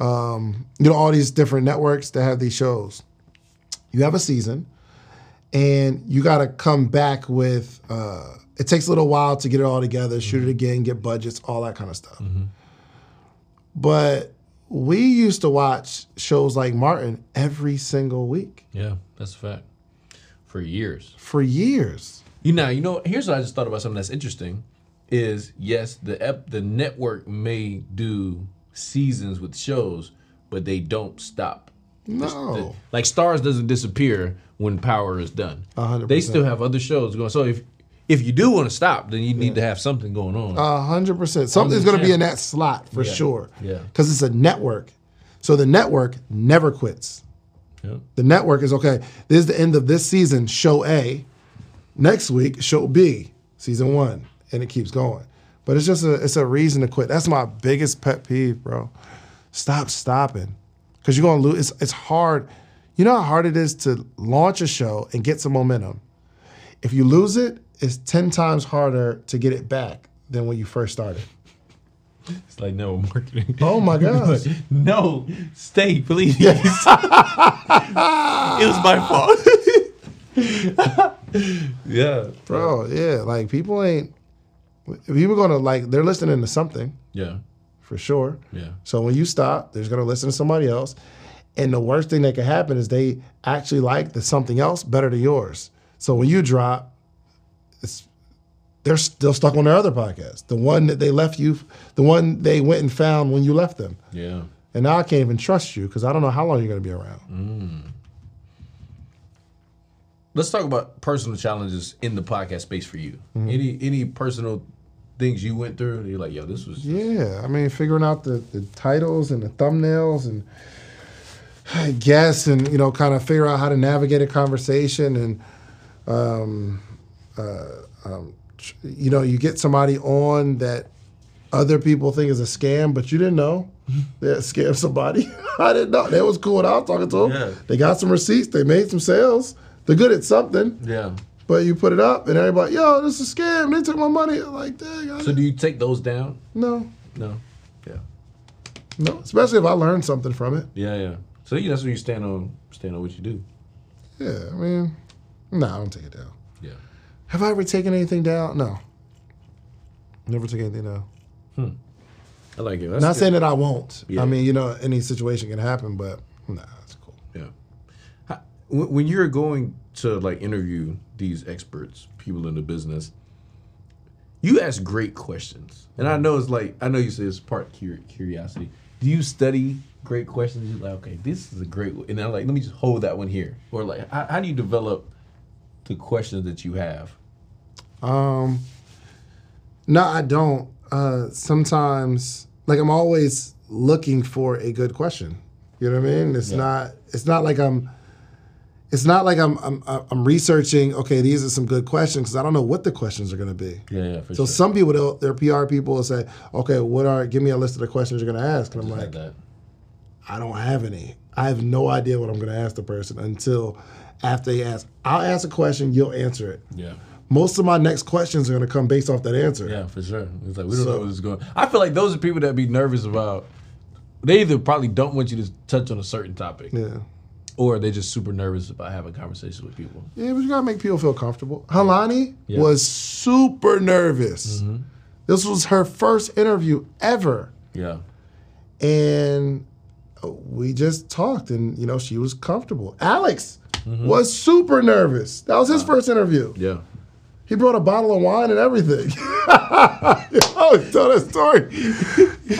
um, you know all these different networks that have these shows. You have a season, and you got to come back with. Uh, it takes a little while to get it all together, shoot it mm-hmm. again, get budgets, all that kind of stuff. Mm-hmm. But we used to watch shows like Martin every single week Yeah, that's a fact. For years. for years. You know, you know. Here's what I just thought about something that's interesting. Is yes, the ep, the network may do seasons with shows, but they don't stop. No. The- like Starz doesn't disappear when Power is done. A hundred They still have other shows going. So if if you do want to stop, then you need to have something going on. A hundred percent. Something's going to be in that slot for Yeah. sure. Yeah. Because it's a network. So the network never quits. Yeah. The network is okay. This is the end of this season, show A. Next week, show B, season one, and it keeps going. But it's just a it's a reason to quit. That's my biggest pet peeve, bro. Stop stopping, because you're gonna lose. It's, it's hard. You know how hard it is to launch a show and get some momentum. If you lose it, it's ten times harder to get it back than when you first started. It's like no marketing. Oh my gosh. no, stay, please. it was my fault. yeah, Bro, yeah, like people ain't if people gonna like they're listening to something Yeah, for sure. yeah, So when you stop, they're gonna listen to somebody else. And the worst thing that could happen is they actually like the something else better than yours. So when you drop, they're still stuck on their other podcast. The one that they left you, the one they went and found when you left them. yeah. And now I can't even trust you because I don't know how long you're gonna be around. Let's talk about personal challenges in the podcast space for you. Mm-hmm. Any any personal things you went through? You're like, yo, this was Yeah, I mean, figuring out the, the titles and the thumbnails and I guess and you know, kind of figure out how to navigate a conversation and um, uh, um, you know, you get somebody on that other people think is a scam, but you didn't know they scammed somebody. I didn't know. That was cool. when I was talking to them. Yeah. They got some receipts. They made some sales. They're good at something. Yeah. But you put it up, and everybody, yo, this is a scam. They took my money. Like, dang, I So do you take those down? no, No. Yeah. no. Especially if I learned something from it. Yeah, yeah. So you that's when you stand on stand on what you do. Yeah, I mean, no, I don't take it down. Yeah. Have I ever taken anything down? No. Never took anything down. Hmm. I like it. That's Not good. saying that I won't. Yeah. I mean, you know, any situation can happen, but nah, it's cool. Yeah. How- When when you're going to like interview these experts, people in the business, you ask great questions, and I know it's like I know you say it's part curiosity. Do you study great questions? You're like, okay, this is a great, one. and I'm like, let me just hold that one here, or like, how, how do you develop the questions that you have? Um, no, I don't. Uh, sometimes, like I'm always looking for a good question. You know what I mean? It's Yeah. not. It's not like I'm. It's not like I'm. I'm. I'm researching. Okay, these are some good questions because I don't know what the questions are going to be. Yeah, yeah, for So some people, their PR people will say, "Okay, what are? Give me a list of the questions you're going to ask." And I'm like, that. I don't have any. I have no idea what I'm going to ask the person until after they ask. I'll ask a question, you'll answer it. Yeah. Most of my next questions are going to come based off that answer. Yeah, for sure. It's like we don't So- know what's going. I feel like those are people that be nervous about. They either probably don't want you to touch on a certain topic, Yeah. or they're just super nervous about having conversations with people. Yeah, but you gotta make people feel comfortable. Halani Yeah. was super nervous. This was her first interview ever, Yeah, and uh, we just talked, and you know she was comfortable. Alex was super nervous. That was his first interview. yeah, He brought a bottle of wine and everything. Always tell that story.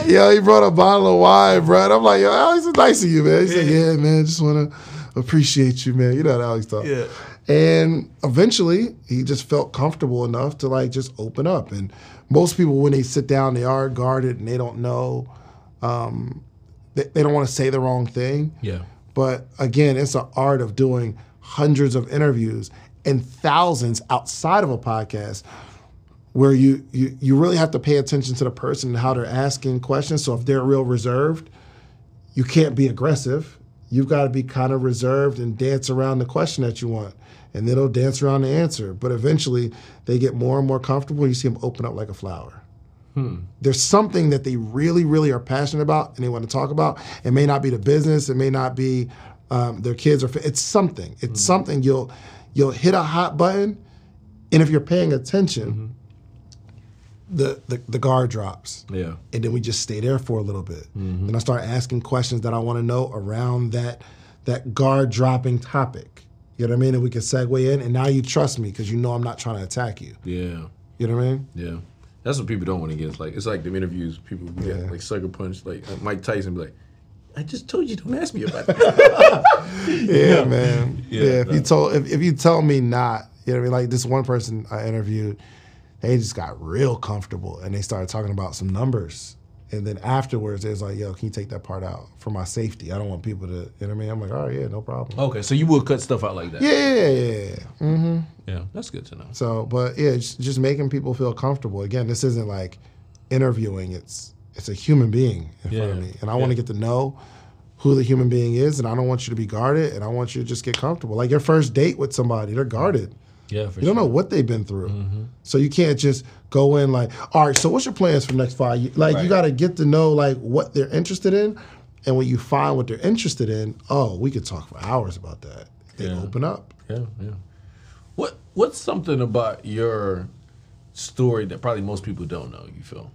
yo, he brought a bottle of wine, bro. And I'm like, yo, Alex is nice of you, man. He said, yeah, man, just want to appreciate you, man. You know how Alex talk. Yeah. And eventually, he just felt comfortable enough to like just open up. And most people, when they sit down, they are guarded and they don't know. Um, they, they don't want to say the wrong thing. yeah, But again, it's an art of doing hundreds of interviews and thousands outside of a podcast where you, you you really have to pay attention to the person and how they're asking questions. So if they're real reserved, you can't be aggressive. You've got to be kind of reserved and dance around the question that you want. And then they'll dance around the answer. But eventually they get more and more comfortable. You see them open up like a flower there's something that they really, really are passionate about and they want to talk about. It may not be the business. It may not be um, their kids or it's something. It's something you'll you'll hit a hot button, and if you're paying attention, the, the the guard drops, yeah, and then we just stay there for a little bit. And I start asking questions that I want to know around that that guard dropping topic. You know what I mean? And we can segue in, and now you trust me because you know I'm not trying to attack you. yeah, You know what I mean? yeah. That's what people don't want to get. It's like it's like the interviews. People get Yeah. like sucker punch. Like uh, Mike Tyson be like, "I just told you don't ask me about that." Yeah, man. Yeah, Yeah, if no. you told if, if you tell me not, you know what I mean? Like this one person I interviewed, they just got real comfortable and they started talking about some numbers. And then afterwards, they was like, yo, can you take that part out for my safety? I don't want people to, you know what I mean? I'm like, all right, yeah, no problem. okay, so you will cut stuff out like that. Yeah, yeah, yeah, yeah. hmm yeah, that's good to know. So, but yeah, just, just making people feel comfortable. Again, this isn't like interviewing. It's it's a human being in front of me, and I want to get to know who the human being is, and I don't want you to be guarded, and I want you to just get comfortable. Like your first date with somebody, they're guarded. Yeah, for You don't sure. know what they've been through, Mm-hmm. so you can't just go in like, all right. So what's your plans for the next five years? Like you got to get to know like what they're interested in, and when you find what they're interested in, oh, we could talk for hours about that. They Yeah. open up. Yeah, yeah. What What's something about your story that probably most people don't know? You feel?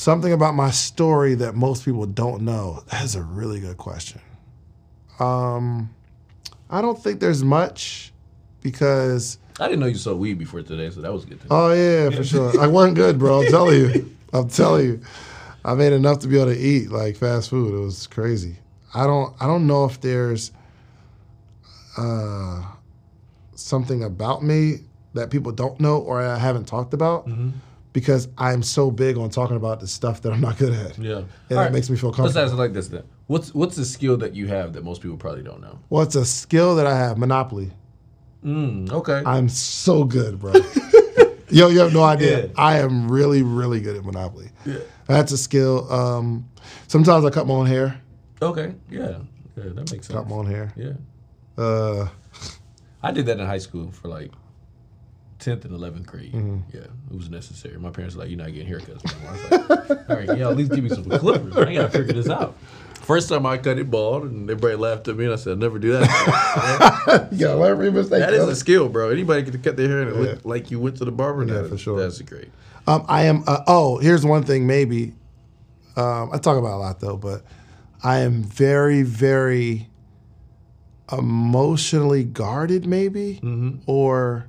Something about my story that most people don't know. That's a really good question. Um, I don't think there's much because I didn't know you sold weed before today, so that was good. To know. oh yeah, for sure. I wasn't good, bro. I'm telling you. I'm telling you. I made enough to be able to eat like fast food. It was crazy. I don't I don't know if there's uh something about me that people don't know or I haven't talked about because I'm so big on talking about the stuff that I'm not good at. yeah, And it right, makes me feel Let's comfortable. ask it like this then. What's What's a skill that you have that most people probably don't know? What's a skill that I have? Monopoly. Mm, okay. I'm so good, bro. Yo, you have no idea. Yeah. I am really, really good at Monopoly. Yeah. That's a skill. Um, sometimes I cut my own hair. Okay, yeah, yeah, that makes sense. Cut my own hair. Yeah, Uh, I did that in high school for like tenth and eleventh grade. Mm-hmm. Yeah, it was necessary. My parents were like, "You're not getting haircuts." anymore." I was like, All right, yeah, at least give me some clippers. I gotta figure this out. First time I cut it bald, and everybody laughed at me, and I said, I'll "Never do that." you gotta learn from your mistakes. that is a skill, bro. Anybody can cut their hair and it look like you went to the barber. Yeah, that- for sure. That's great. Um, I am. Uh, oh, here's one thing. Maybe um, I talk about it a lot though, but I am very, very emotionally guarded. Maybe, or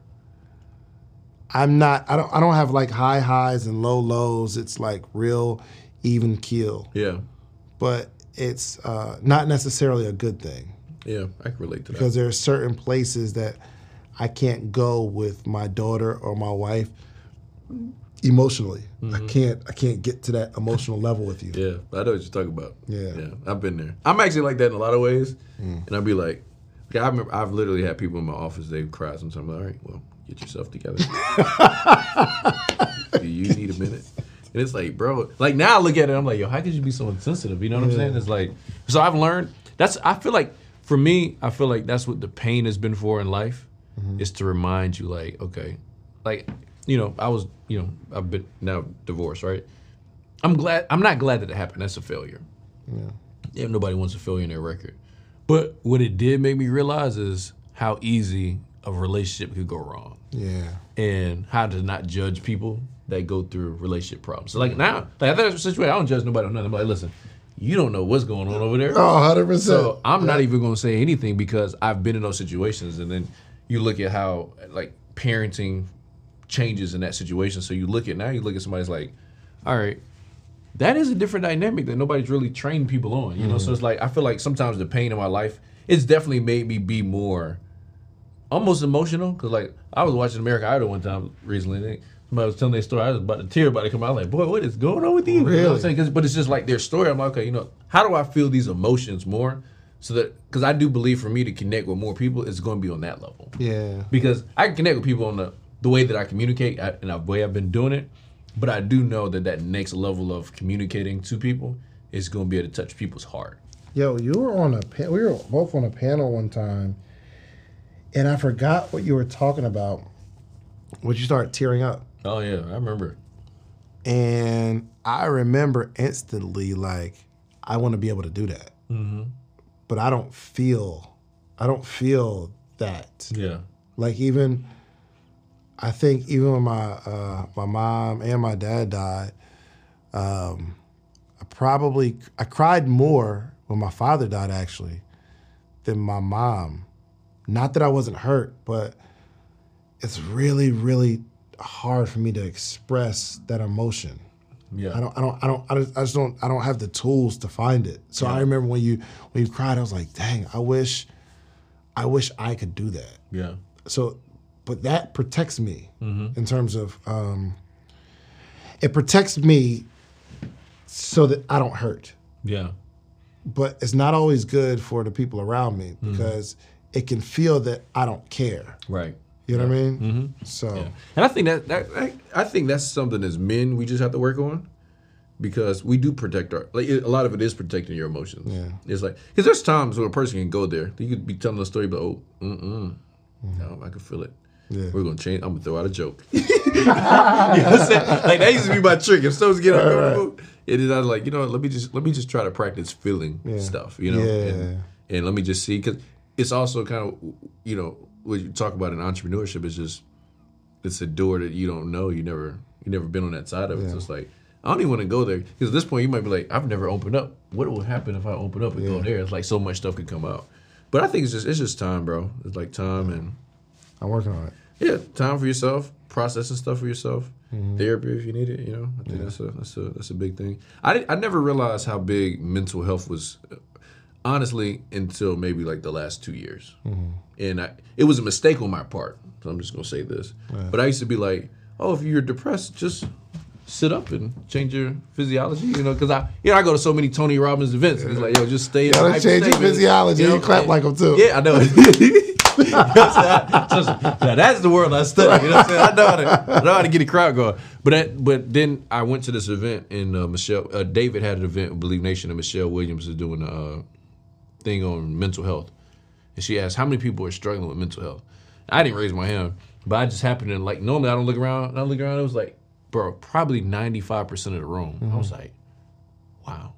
I'm not. I don't. I don't have like high highs and low lows. It's like real even keel, Yeah, but it's uh, not necessarily a good thing yeah, I can relate to that. because there are certain places that I can't go with my daughter or my wife emotionally. I can't I can't get to that emotional level with you. Yeah, I know what you're talking about. Yeah. yeah, I've been there. I'm actually like that in a lot of ways, Mm. and I'd be like, I remember I've literally had people in my office they cry sometimes. I'm like, all right, well, get yourself together. Do you need a minute? And it's like, bro, like now I look at it, I'm like, yo, how could you be so insensitive? You know what I'm saying? It's like, so I've learned. That's I feel like for me, I feel like that's what the pain has been for in life, mm-hmm. is to remind you, like, okay, like, you know, I was, you know, I've been now divorced, right? I'm glad. I'm not glad that it happened. That's a failure. Yeah. Yeah. nobody wants a failure in their record. But what it did make me realize is how easy a relationship could go wrong, Yeah. and how to not judge people that go through relationship problems. So like now, like I thought that's a situation. I don't judge nobody on nothing. I'm like, listen, you don't know what's going on over there. Oh, 100 percent. So I'm not even going to say anything because I've been in those situations, and then you look at how like parenting changes in that situation. So you look at now, you look at somebody's like, all right, that is a different dynamic that nobody's really trained people on. You know, so mm-hmm. it's like I feel like sometimes the pain in my life, it's definitely made me be more almost emotional because like I was watching American Idol one time recently. They, somebody was telling their story. I was about to tear about to come out. I was like, boy, what is going on with you? You know what I'm Really? saying? 'Cause- but it's just like their story. I'm like, okay, you know, how do I feel these emotions more? So that because I do believe for me to connect with more people, it's going to be on that level. yeah. Because I can connect with people on the the way that I communicate I, and the way I've been doing it. But I do know that that next level of communicating to people is going to be able to touch people's heart. Yo, you were on a we were both on a panel one time, and I forgot what you were talking about. When you started tearing up, Oh yeah, I remember. and I remember instantly like I want to be able to do that, Mm-hmm. but I don't feel, I don't feel that. Yeah. Like even, I think even when my uh, my mom and my dad died, um, I probably I cried more when my father died actually than my mom. Not that I wasn't hurt, but it's really really hard for me to express that emotion. Yeah. I don't, I don't, I don't, I just, I just don't, I don't have the tools to find it. So I remember when you, when you cried, I was like, dang, I wish, I wish I could do that Yeah. so but that protects me Mm-hmm. in terms of um, it protects me so that i don't hurt Yeah. but it's not always good for the people around me Mm-hmm. It can feel that i don't care Right. you know what i mean Mm-hmm. so And I think that, that I, I think that's something as men we just have to work on because we do protect our like a lot of it is protecting your emotions. Yeah. It's like because there's times when a person can go there. You could be telling a story, but oh, mm mm, no, I can feel it. Yeah. We're gonna change. I'm gonna throw out a joke. you know what I'm saying? Like that used to be my trick. If someone's getting uncomfortable, it is I was like, you know, what, let me just let me just try to practice feeling stuff. You know, Yeah. and, and let me just see because it's also kind of you know what you talk about in entrepreneurship is just it's a door that you don't know. You never you never been on that side of it. So it's like I don't even want to go there because at this point you might be like, I've never opened up. What would happen if I open up and go there? It's like so much stuff could come out. But I think it's just it's just time, bro. It's like time and i'm working on it yeah, time for yourself, processing stuff for yourself, mm-hmm. therapy if you need it. You know, I think that's a that's a that's a big thing. I I never realized how big mental health was, honestly, until maybe like the last two years, and I, it was a mistake on my part. So I'm just gonna say this, but I used to be like, oh, if you're depressed, just sit up and change your physiology. You know, because I, you know, I go to so many Tony Robbins events. And he's like, yo, just stay. Yeah, the let's change your physiology. You know, clap and- like 'em too. Yeah, I know. You know I'm saying? I- so- now that's the world I study. You know what I'm saying? I know how to, I know how to get a crowd going. But that, but then I went to this event and uh, Michelle, uh, David had an event with Believe Nation and Michelle Williams is doing a uh, thing on mental health. And she asked how many people are struggling with mental health. I didn't raise my hand, but I just happened to like normally I don't look around. And I look around. It was like, bro, probably ninety five percent of the room. I was like, wow,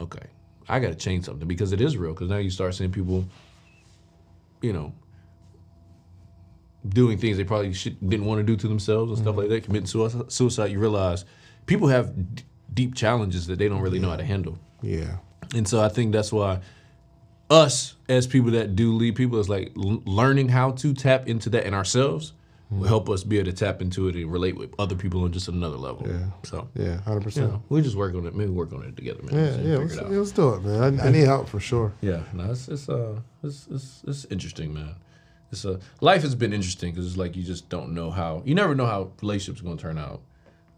okay, I got to change something because it is real. Because now you start seeing people, you know, doing things they probably should, didn't want to do to themselves and stuff mm-hmm. like that, committing suicide. Suicide. You realize people have d- deep challenges that they don't really know how to handle. Yeah. And so I think that's why us as people that do lead people is like l- learning how to tap into that in ourselves will help us be able to tap into it and relate with other people on just another level. Yeah. So Yeah. Hundred you percent. know, we just work on it. Maybe work on it together, man. Yeah. Yeah. Let's, yeah, let's do it, man. I, I need help for sure. Yeah, no, it's it's uh it's it's, it's interesting, man. It's a life has been interesting because it's like you just don't know how you never know how relationships are going to turn out.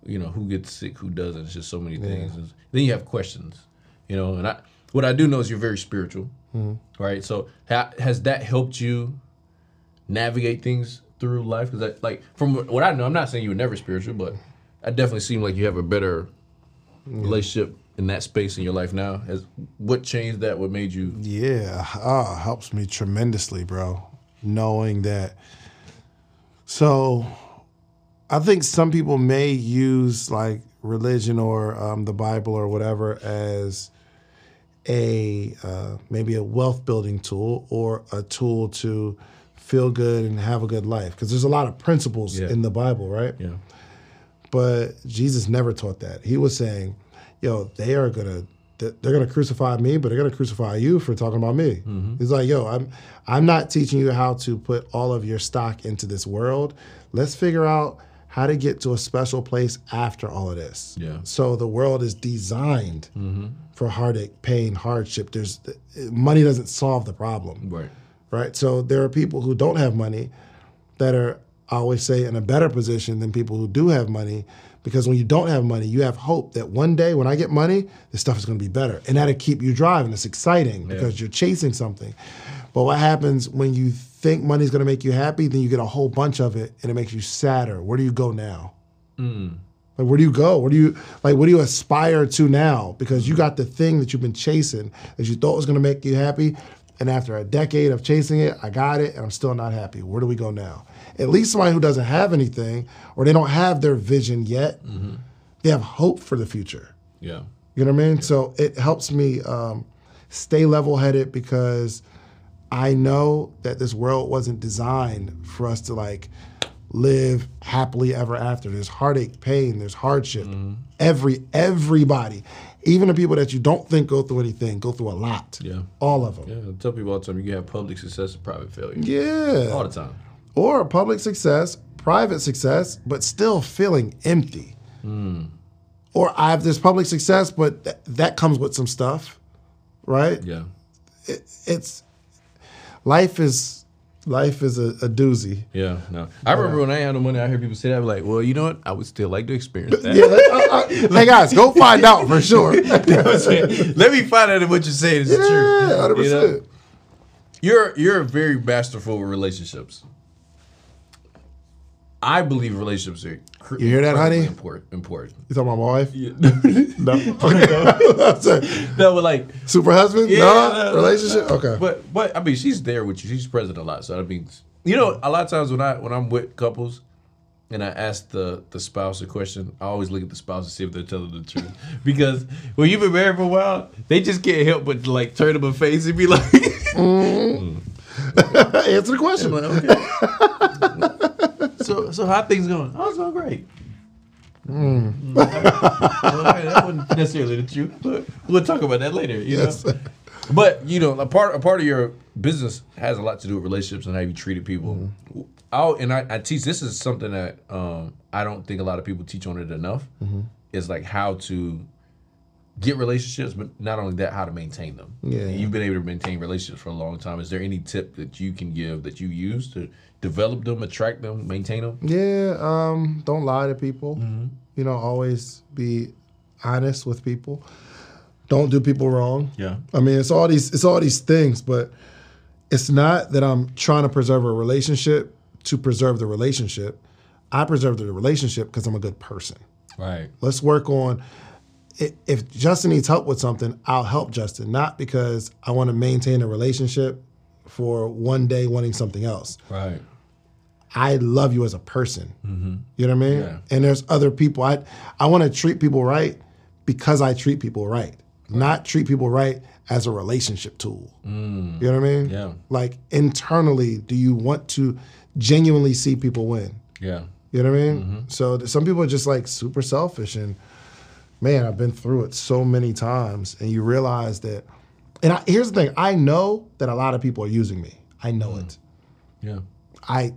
You know who gets sick, who doesn't. It's just so many things. Then you have questions, you know. And I what I do know is you're very spiritual, right? So ha, has that helped you navigate things through life? Because like from what I know, I'm not saying you were never spiritual, but I definitely seem like you have a better relationship in that space in your life now. Has what changed that? What made you? Yeah, uh, helps me tremendously, bro. Knowing that. So, I think some people may use like religion or um, the Bible or whatever as a uh, maybe a wealth building tool or a tool to feel good and have a good life because there's a lot of principles Yeah. in the Bible, right? Yeah. But Jesus never taught that. He was saying, "Yo, they are gonna they're gonna crucify me, but they're gonna crucify you for talking about me." He's like, "Yo, I'm I'm not teaching you how to put all of your stock into this world. Let's figure out how to get to a special place after all of this." Yeah. So the world is designed mm-hmm. for heartache, pain, hardship. There's money doesn't solve the problem Right. right? So there are people who don't have money that are, I always say, in a better position than people who do have money. Because when you don't have money, you have hope that one day when I get money, this stuff is going to be better. And that'll keep you driving. It's exciting because you're chasing something. But what happens when you think money's going to make you happy, then you get a whole bunch of it and it makes you sadder. Where do you go now? Like, where do you go? Where do you like? What do you aspire to now? Because you got the thing that you've been chasing that you thought was going to make you happy, and after a decade of chasing it, I got it, and I'm still not happy. Where do we go now? At least somebody who doesn't have anything, or they don't have their vision yet, they have hope for the future. Yeah. You know what I mean? So it helps me um, stay level headed because I know that this world wasn't designed for us to like live happily ever after. There's heartache, pain, there's hardship. Mm-hmm. Every everybody, even the people that you don't think go through anything, go through a lot. Yeah. All of them. Yeah. I tell people all the time you can have public success and private failure. Yeah. All the time. Or public success, private success, but still feeling empty. Mm. Or I have this public success, but th- that comes with some stuff, right? Yeah. it's life is life is a, a doozy. Yeah. No. I remember when I had no money, I hear people say that. I'm like, well, you know what? I would still like to experience that. Yeah, hey guys, go find out for sure. Let me find out if what you're saying is yeah, true. hundred You know? percent. You're you're very masterful with relationships. I believe relationships are. Cr- You hear that, incredibly honey? Important. Important. You talking about my wife? no, No. Sorry. but like, Super husband? Yeah, no? no, no, Relationship? Okay. but but I mean, she's there with you. She's present a lot. So I mean, you know, a lot of times when I when I'm with couples. And I ask the, the spouse a question. I always look at the spouse to see if they're telling the truth. Because when you've been married for a while, they just can't help but like turn them a face and be like, mm-hmm. mm. Answer the question. okay. So so how things going? Oh, it's going great. Mm. Okay, that wasn't necessarily the truth, but we'll talk about that later. You Yes. know, but you know, a part a part of your business has a lot to do with relationships and how you treated people. I'll, and I, I teach. This is something that um, I don't think a lot of people teach on it enough. Is like how to get relationships, but not only that, how to maintain them. Yeah. And you've been able to maintain relationships for a long time. Is there any tip that you can give that you use to develop them, attract them, maintain them? Yeah, um, don't lie to people. Mm-hmm. You know, always be honest with people. Don't do people wrong. Yeah. I mean, it's all these it's all these things, but it's not that I'm trying to preserve a relationship to preserve the relationship. I preserve the relationship because I'm a good person. Right. Let's work on if Justin needs help with something, I'll help Justin, not because I want to maintain a relationship for one day wanting something else. Right. I love you as a person. Mm-hmm. You know what I mean? Yeah. And there's other people. I I want to treat people right because I treat people right, not treat people right as a relationship tool. Mm. You know what I mean? Yeah. Like internally, do you want to genuinely see people win? Yeah. You know what I mean? Mm-hmm. So some people are just like super selfish, and man, I've been through it so many times, and you realize that. And I, here's the thing: I know that a lot of people are using me. I know hmm. it. Yeah. I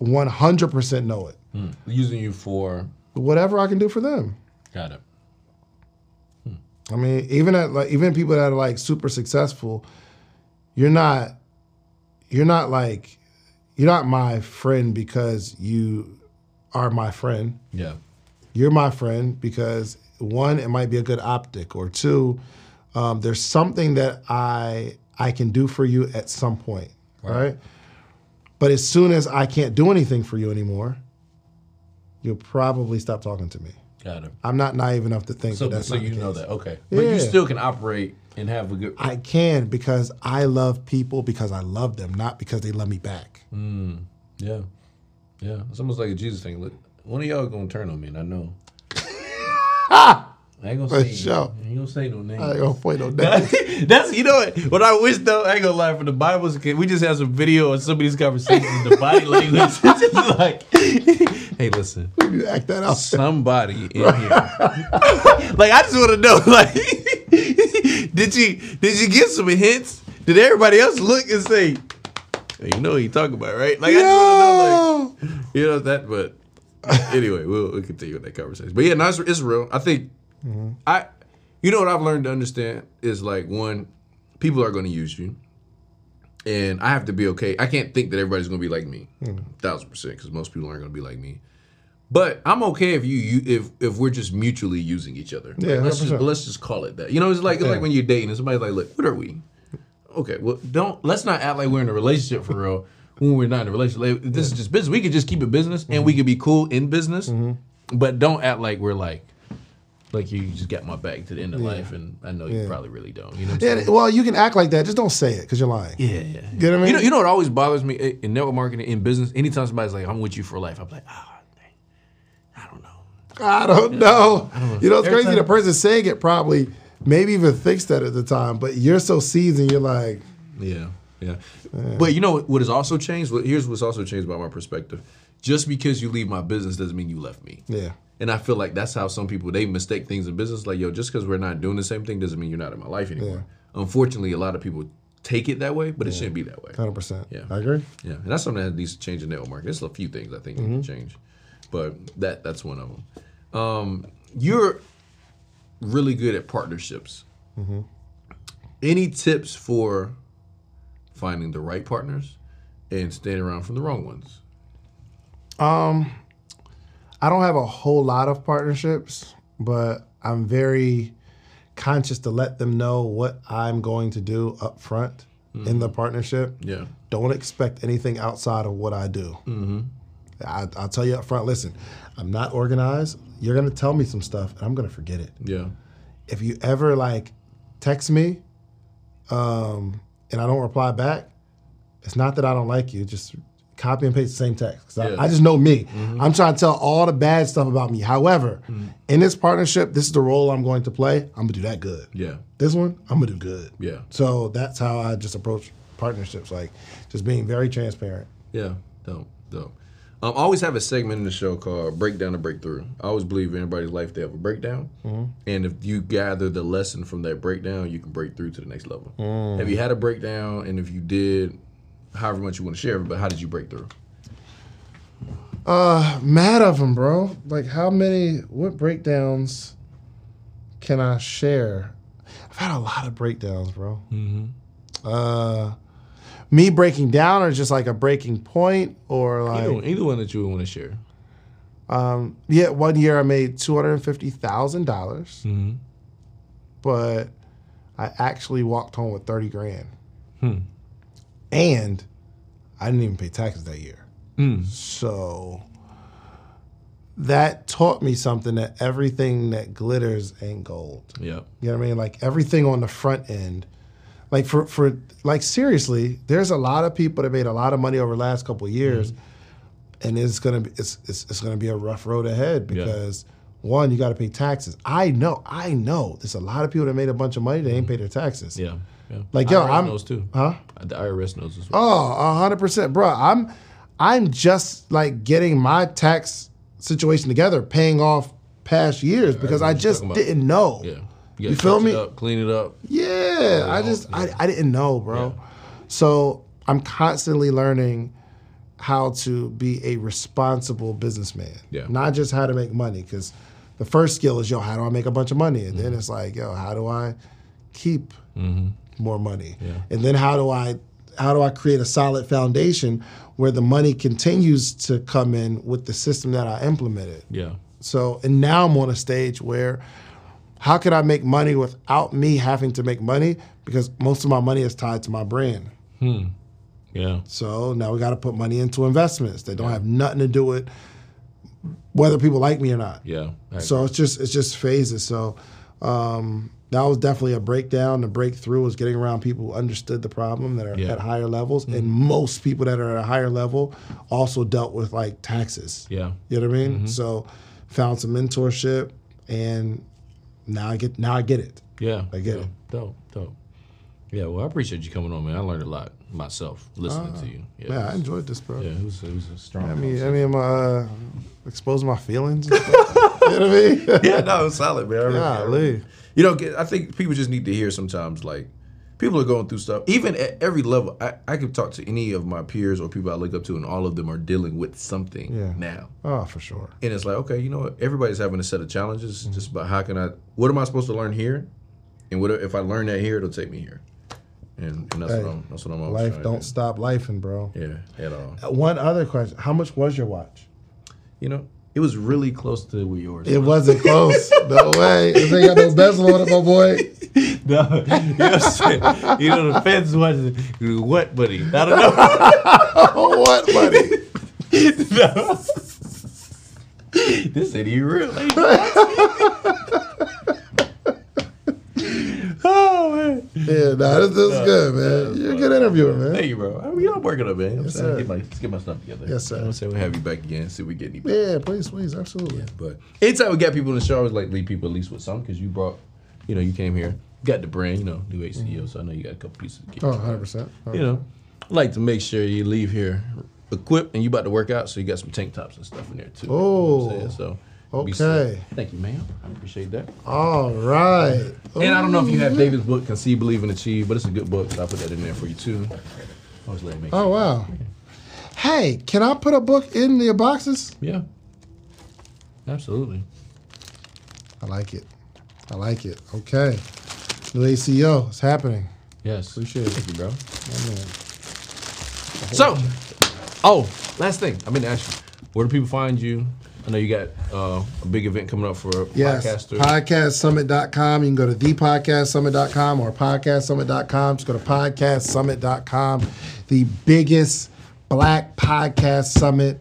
100% know it. Hmm. Using you for. Whatever I can do for them. Got it. Hmm. I mean, even at like even people that are like super successful, you're not you're not like you're not my friend because you are my friend. Yeah. You're my friend because one, it might be a good optic, or two, um, there's something that I I can do for you at some point, right. But as soon as I can't do anything for you anymore, you'll probably stop talking to me. Got it. I'm not naive enough to think So, that that's so you know that. Okay. But you still can operate and have a good. I can because I love people because I love them, not because they love me back. Yeah. Yeah. It's almost like a Jesus thing. Look, one of y'all gonna turn on me, and I know. Ah! I ain't gonna For say. sure. I ain't gonna say no name. I ain't gonna point no day. That's you know what. What I wish though, I ain't gonna lie. For the Bible's, we just had some video of some of these conversations. The body language, it's just like, hey, listen, you act that out. somebody in here. like I just want to know, like, did you did you get some hints? Did everybody else look and say, hey, you know what you talking about, right? Like I just want to know, like, you know that. But anyway, we'll, we'll continue with that conversation. But yeah, no, it's, it's real. I think I, you know what I've learned to understand is like one, people are going to use you, and I have to be okay. I can't think that everybody's going to be like me, thousand percent, because most people aren't going to be like me. But I'm okay if you, you if if we're just mutually using each other. Yeah, Like, let's just 100%. let's just call it that. You know, it's like it's Yeah. like when you're dating and somebody's like, "Look, what are we?" Okay, well, don't let's not act like we're in a relationship for real when we're not in a relationship. This is just business. We could just keep it business, and Mm-hmm. we could be cool in business, but don't act like we're like like you just got my back to the end of life, and I know you Yeah. probably really don't. You know what I'm Yeah, well, you can act like that. Just don't say it because you're lying. Yeah, yeah. You know what I mean? You know, you know what always bothers me eh, in network marketing in business. Anytime somebody's like, "I'm with you for life," I'm like, "Ah, dang, I don't know." I don't know. You know, it's Every crazy. time- The person saying it probably maybe even thinks that at the time, but you're so seasoned. You're like, Yeah, yeah. But you know what- has also changed? What- Here's what's also changed about my perspective. Just because you leave my business doesn't mean you left me. yeah, And I feel like that's how some people they mistake things in business. Like, yo, just because we're not doing the same thing doesn't mean you're not in my life anymore. Yeah. Unfortunately, a lot of people take it that way, but it shouldn't be that way. hundred percent. Yeah. I agree. Yeah, and that's something that needs to change in the network marketing. There's a few things I think need to change, but that that's one of them. Um, you're really good at partnerships. Any tips for finding the right partners and staying around from the wrong ones? Um, I don't have a whole lot of partnerships, but I'm very conscious to let them know what I'm going to do up front in the partnership. Yeah, Don't expect anything outside of what I do. Mm-hmm. I, I'll tell you up front. Listen, I'm not organized. You're gonna tell me some stuff, and I'm gonna forget it. yeah, If you ever like text me, um, and I don't reply back, it's not that I don't like you. Just copy and paste the same text. I- Yeah. I, just know me. Mm-hmm. I'm trying to tell all the bad stuff about me. However, mm-hmm. in this partnership, this is the role I'm going to play. I'm gonna do that good. yeah, This one, I'm gonna do good. Yeah. So that's how I just approach partnerships, like just being very transparent. yeah. Dope, dope. Um, I always have a segment in the show called "Breakdown to Breakthrough." I always believe in everybody's life they have a breakdown, and if you gather the lesson from that breakdown, you can break through to the next level. Have you had a breakdown, and if you did, however much you want to share, but how did you break through? Mad of them, bro. Like how many? What breakdowns can I share? I've had a lot of breakdowns, bro. Mm-hmm. Uh, me breaking down, or just like a breaking point, or like Either, either one that you would want to share. Um, yeah, one year I made two hundred and fifty thousand dollars, mm-hmm. but I actually walked home with thirty grand, hmm. and I didn't even pay taxes that year. Hmm. So that taught me something that everything that glitters ain't gold. Yeah. You know what I mean? Like everything on the front end. Like for for like seriously, there's a lot of people that made a lot of money over the last couple of years, mm-hmm. and it's gonna be it's, it's it's gonna be a rough road ahead Yeah. because one, you got to pay taxes. I know, I know. There's a lot of people that made a bunch of money that ain't mm-hmm. paid their taxes. Yeah. Yeah. Like, yo, IRS I'm- knows too. Huh? The IRS knows as well. Oh, hundred percent, bro. I'm I'm just like getting my tax situation together, paying off past years because I what just didn't know. Yeah. You gotta feel me? Up, clean it up. Yeah, I just Yeah. I, I didn't know, bro. So I'm constantly learning how to be a responsible businessman. Yeah. Not just how to make money, because the first skill is yo, how do I make a bunch of money? And then mm-hmm. it's like, yo, how do I keep mm-hmm. more money? Yeah. And then how do I how do I create a solid foundation where the money continues to come in with the system that I implemented? Yeah. So, and now I'm on a stage where how could I make money without me having to make money? Because most of my money is tied to my brand. Hmm. Yeah. So now we got to put money into investments that don't have nothing to do with whether people like me or not. Yeah. So it's just it's just phases. So um, that was definitely a breakdown. The breakthrough was getting around people who understood the problem that are Yeah. at higher levels, hmm. and most people that are at a higher level also dealt with like taxes. Yeah. You know what I mean? Mm-hmm. So found some mentorship, and now I get now I get it. Yeah. I get yeah. it. Dope. Dope. Yeah. Well, I appreciate you coming on, man. I learned a lot myself listening to you. Yeah. Man, I enjoyed this, bro. yeah. It was, it was a strong. I mean, I mean, my uh, exposing my feelings. You know what I mean? yeah, no, it was solid, man. I really- I really- Golly. You know, get- I think people just need to hear sometimes like people are going through stuff. Even at every level, I, I could talk to any of my peers or people I look up to, and all of them are dealing with something Yeah. now. Oh, for sure. And it's like, okay, you know what? Everybody's having a set of challenges. It's just about how can I? What am I supposed to learn here? And what if I learn that here? It'll take me here. And, and that's Hey, what I'm. That's what I'm. always saying. Life trying don't to stop lifing, bro. Yeah, at all. Uh, One other question: How much was your watch? You know, it was really close to where yours. It was. wasn't close. no way. This ain't got no bezel on it, my boy. No, you know what I'm saying? You know the fence wasn't what, buddy? I don't know. What, buddy? this ain't even real. ain't it? oh man. Yeah, nah, this, this is good, man. You're a good interviewer, man. Thank you, bro. I mean, I'm working up, man. You know what I'm Yes, saying? sir. Get my, let's get my stuff together. Yes, sir. You know what I'm saying? We'll have you back again, see if we get any better. Yeah, please, please, absolutely. But anytime we get people in the show, I always like leave people at least with some because you brought, you know, you came here, got the brand, you know, New Age CEO, mm-hmm. so I know you got a couple pieces. To get Oh, you. 100%. You know, I like to make sure you leave here equipped and you about to work out, so you got some tank tops and stuff in there too. You know what I'm Oh, saying? so okay. Thank you, ma'am. I appreciate that. All right. And I don't know if you have David's book, Conceive, Believe, and Achieve, but it's a good book, so I put that in there for you too. I was letting make Oh, wow. Hey, can I put a book in your boxes? Yeah. Absolutely. I like it. I like it. Okay. New Age CEO, it's happening. Yes. Appreciate it. Thank you, bro. So, oh, last thing. I meant to ask you. where do people find you? I know you got uh, a big event coming up for Yes. podcasters. Podcastsummit.com. You can go to thepodcastsummit.com or podcastsummit.com. Just go to podcastsummit.com. The biggest black podcast summit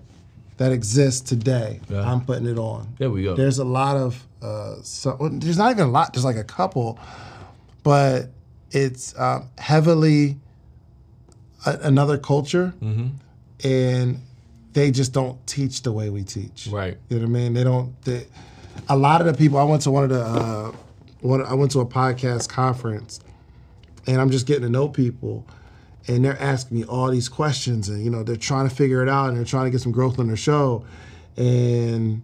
that exists today. Yeah. I'm putting it on. There we go. There's a lot of, uh, so, there's not even a lot, there's like a couple, but it's um, heavily a, another culture. Mm-hmm. And they just don't teach the way we teach. Right. You know what I mean? They don't. They, a lot of the people. I went to one of the. Uh, one. I went to a podcast conference, and I'm just getting to know people, and they're asking me all these questions, and you know they're trying to figure it out, and they're trying to get some growth on their show, and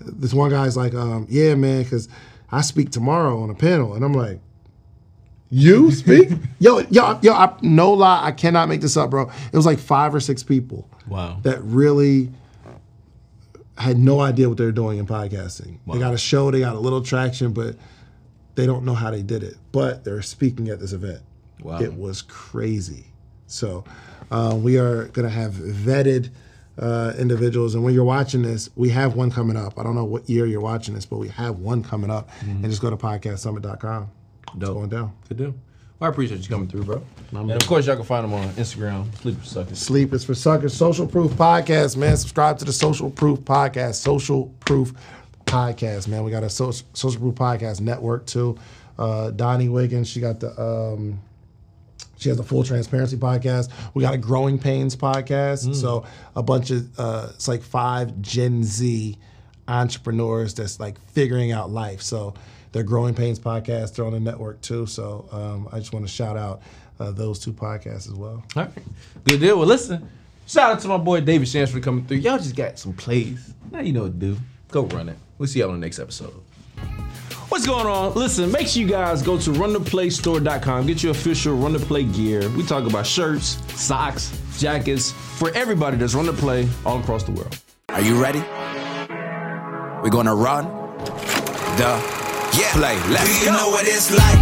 this one guy's like, um, "Yeah, man, because I speak tomorrow on a panel," and I'm like. You speak, yo, yo, yo! I, no lie, I cannot make this up, bro. It was like five or six people Wow. that really had no idea what they were doing in podcasting. They got a show, they got a little traction, but they don't know how they did it. But they're speaking at this event. Wow. It was crazy. So uh, we are going to have vetted uh, individuals. And when you're watching this, we have one coming up. I don't know what year you're watching this, but we have one coming up. And just go to podcastsummit.com. It's Dope. going down. Good deal. I appreciate you coming through, bro. And of course, y'all can find them on Instagram, Sleep for Suckers. Sleep is for suckers. Social Proof Podcast, man. Subscribe to the Social Proof Podcast. Social Proof Podcast, man. We got a social, social Proof Podcast network too. Uh, Donnie Wiggins, she got the um, she has a full transparency podcast. We got a growing pains podcast. So a bunch of uh, it's like five Gen Z entrepreneurs that's like figuring out life. So their growing pains podcast, they're on the network too. So um, I just want to shout out uh, those two podcasts as well. All right. Good deal. Well, listen, shout out to my boy David Shands for coming through. Y'all just got some plays. Now you know what to do. Go run it. We'll see y'all on the next episode. What's going on? Listen, make sure you guys go to runtheplaystore.com. Get your official Run the Play gear. We talk about shirts, socks, jackets for everybody that's run the play all across the world. Are you ready? We're gonna run the yeah, play. Let's Do you go. know what it's like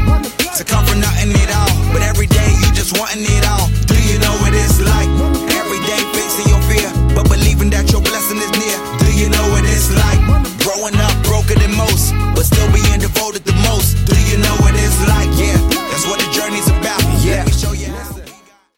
to come from nothing at all, but every day you just wanting it all? Do you know what it's like every day facing your fear, but believing that your blessing is near? Do you know what it's like growing up broken than most, but still being devoted the most? Do you know what it's like? Yeah, that's what the journey's about. Yeah. Let me show you.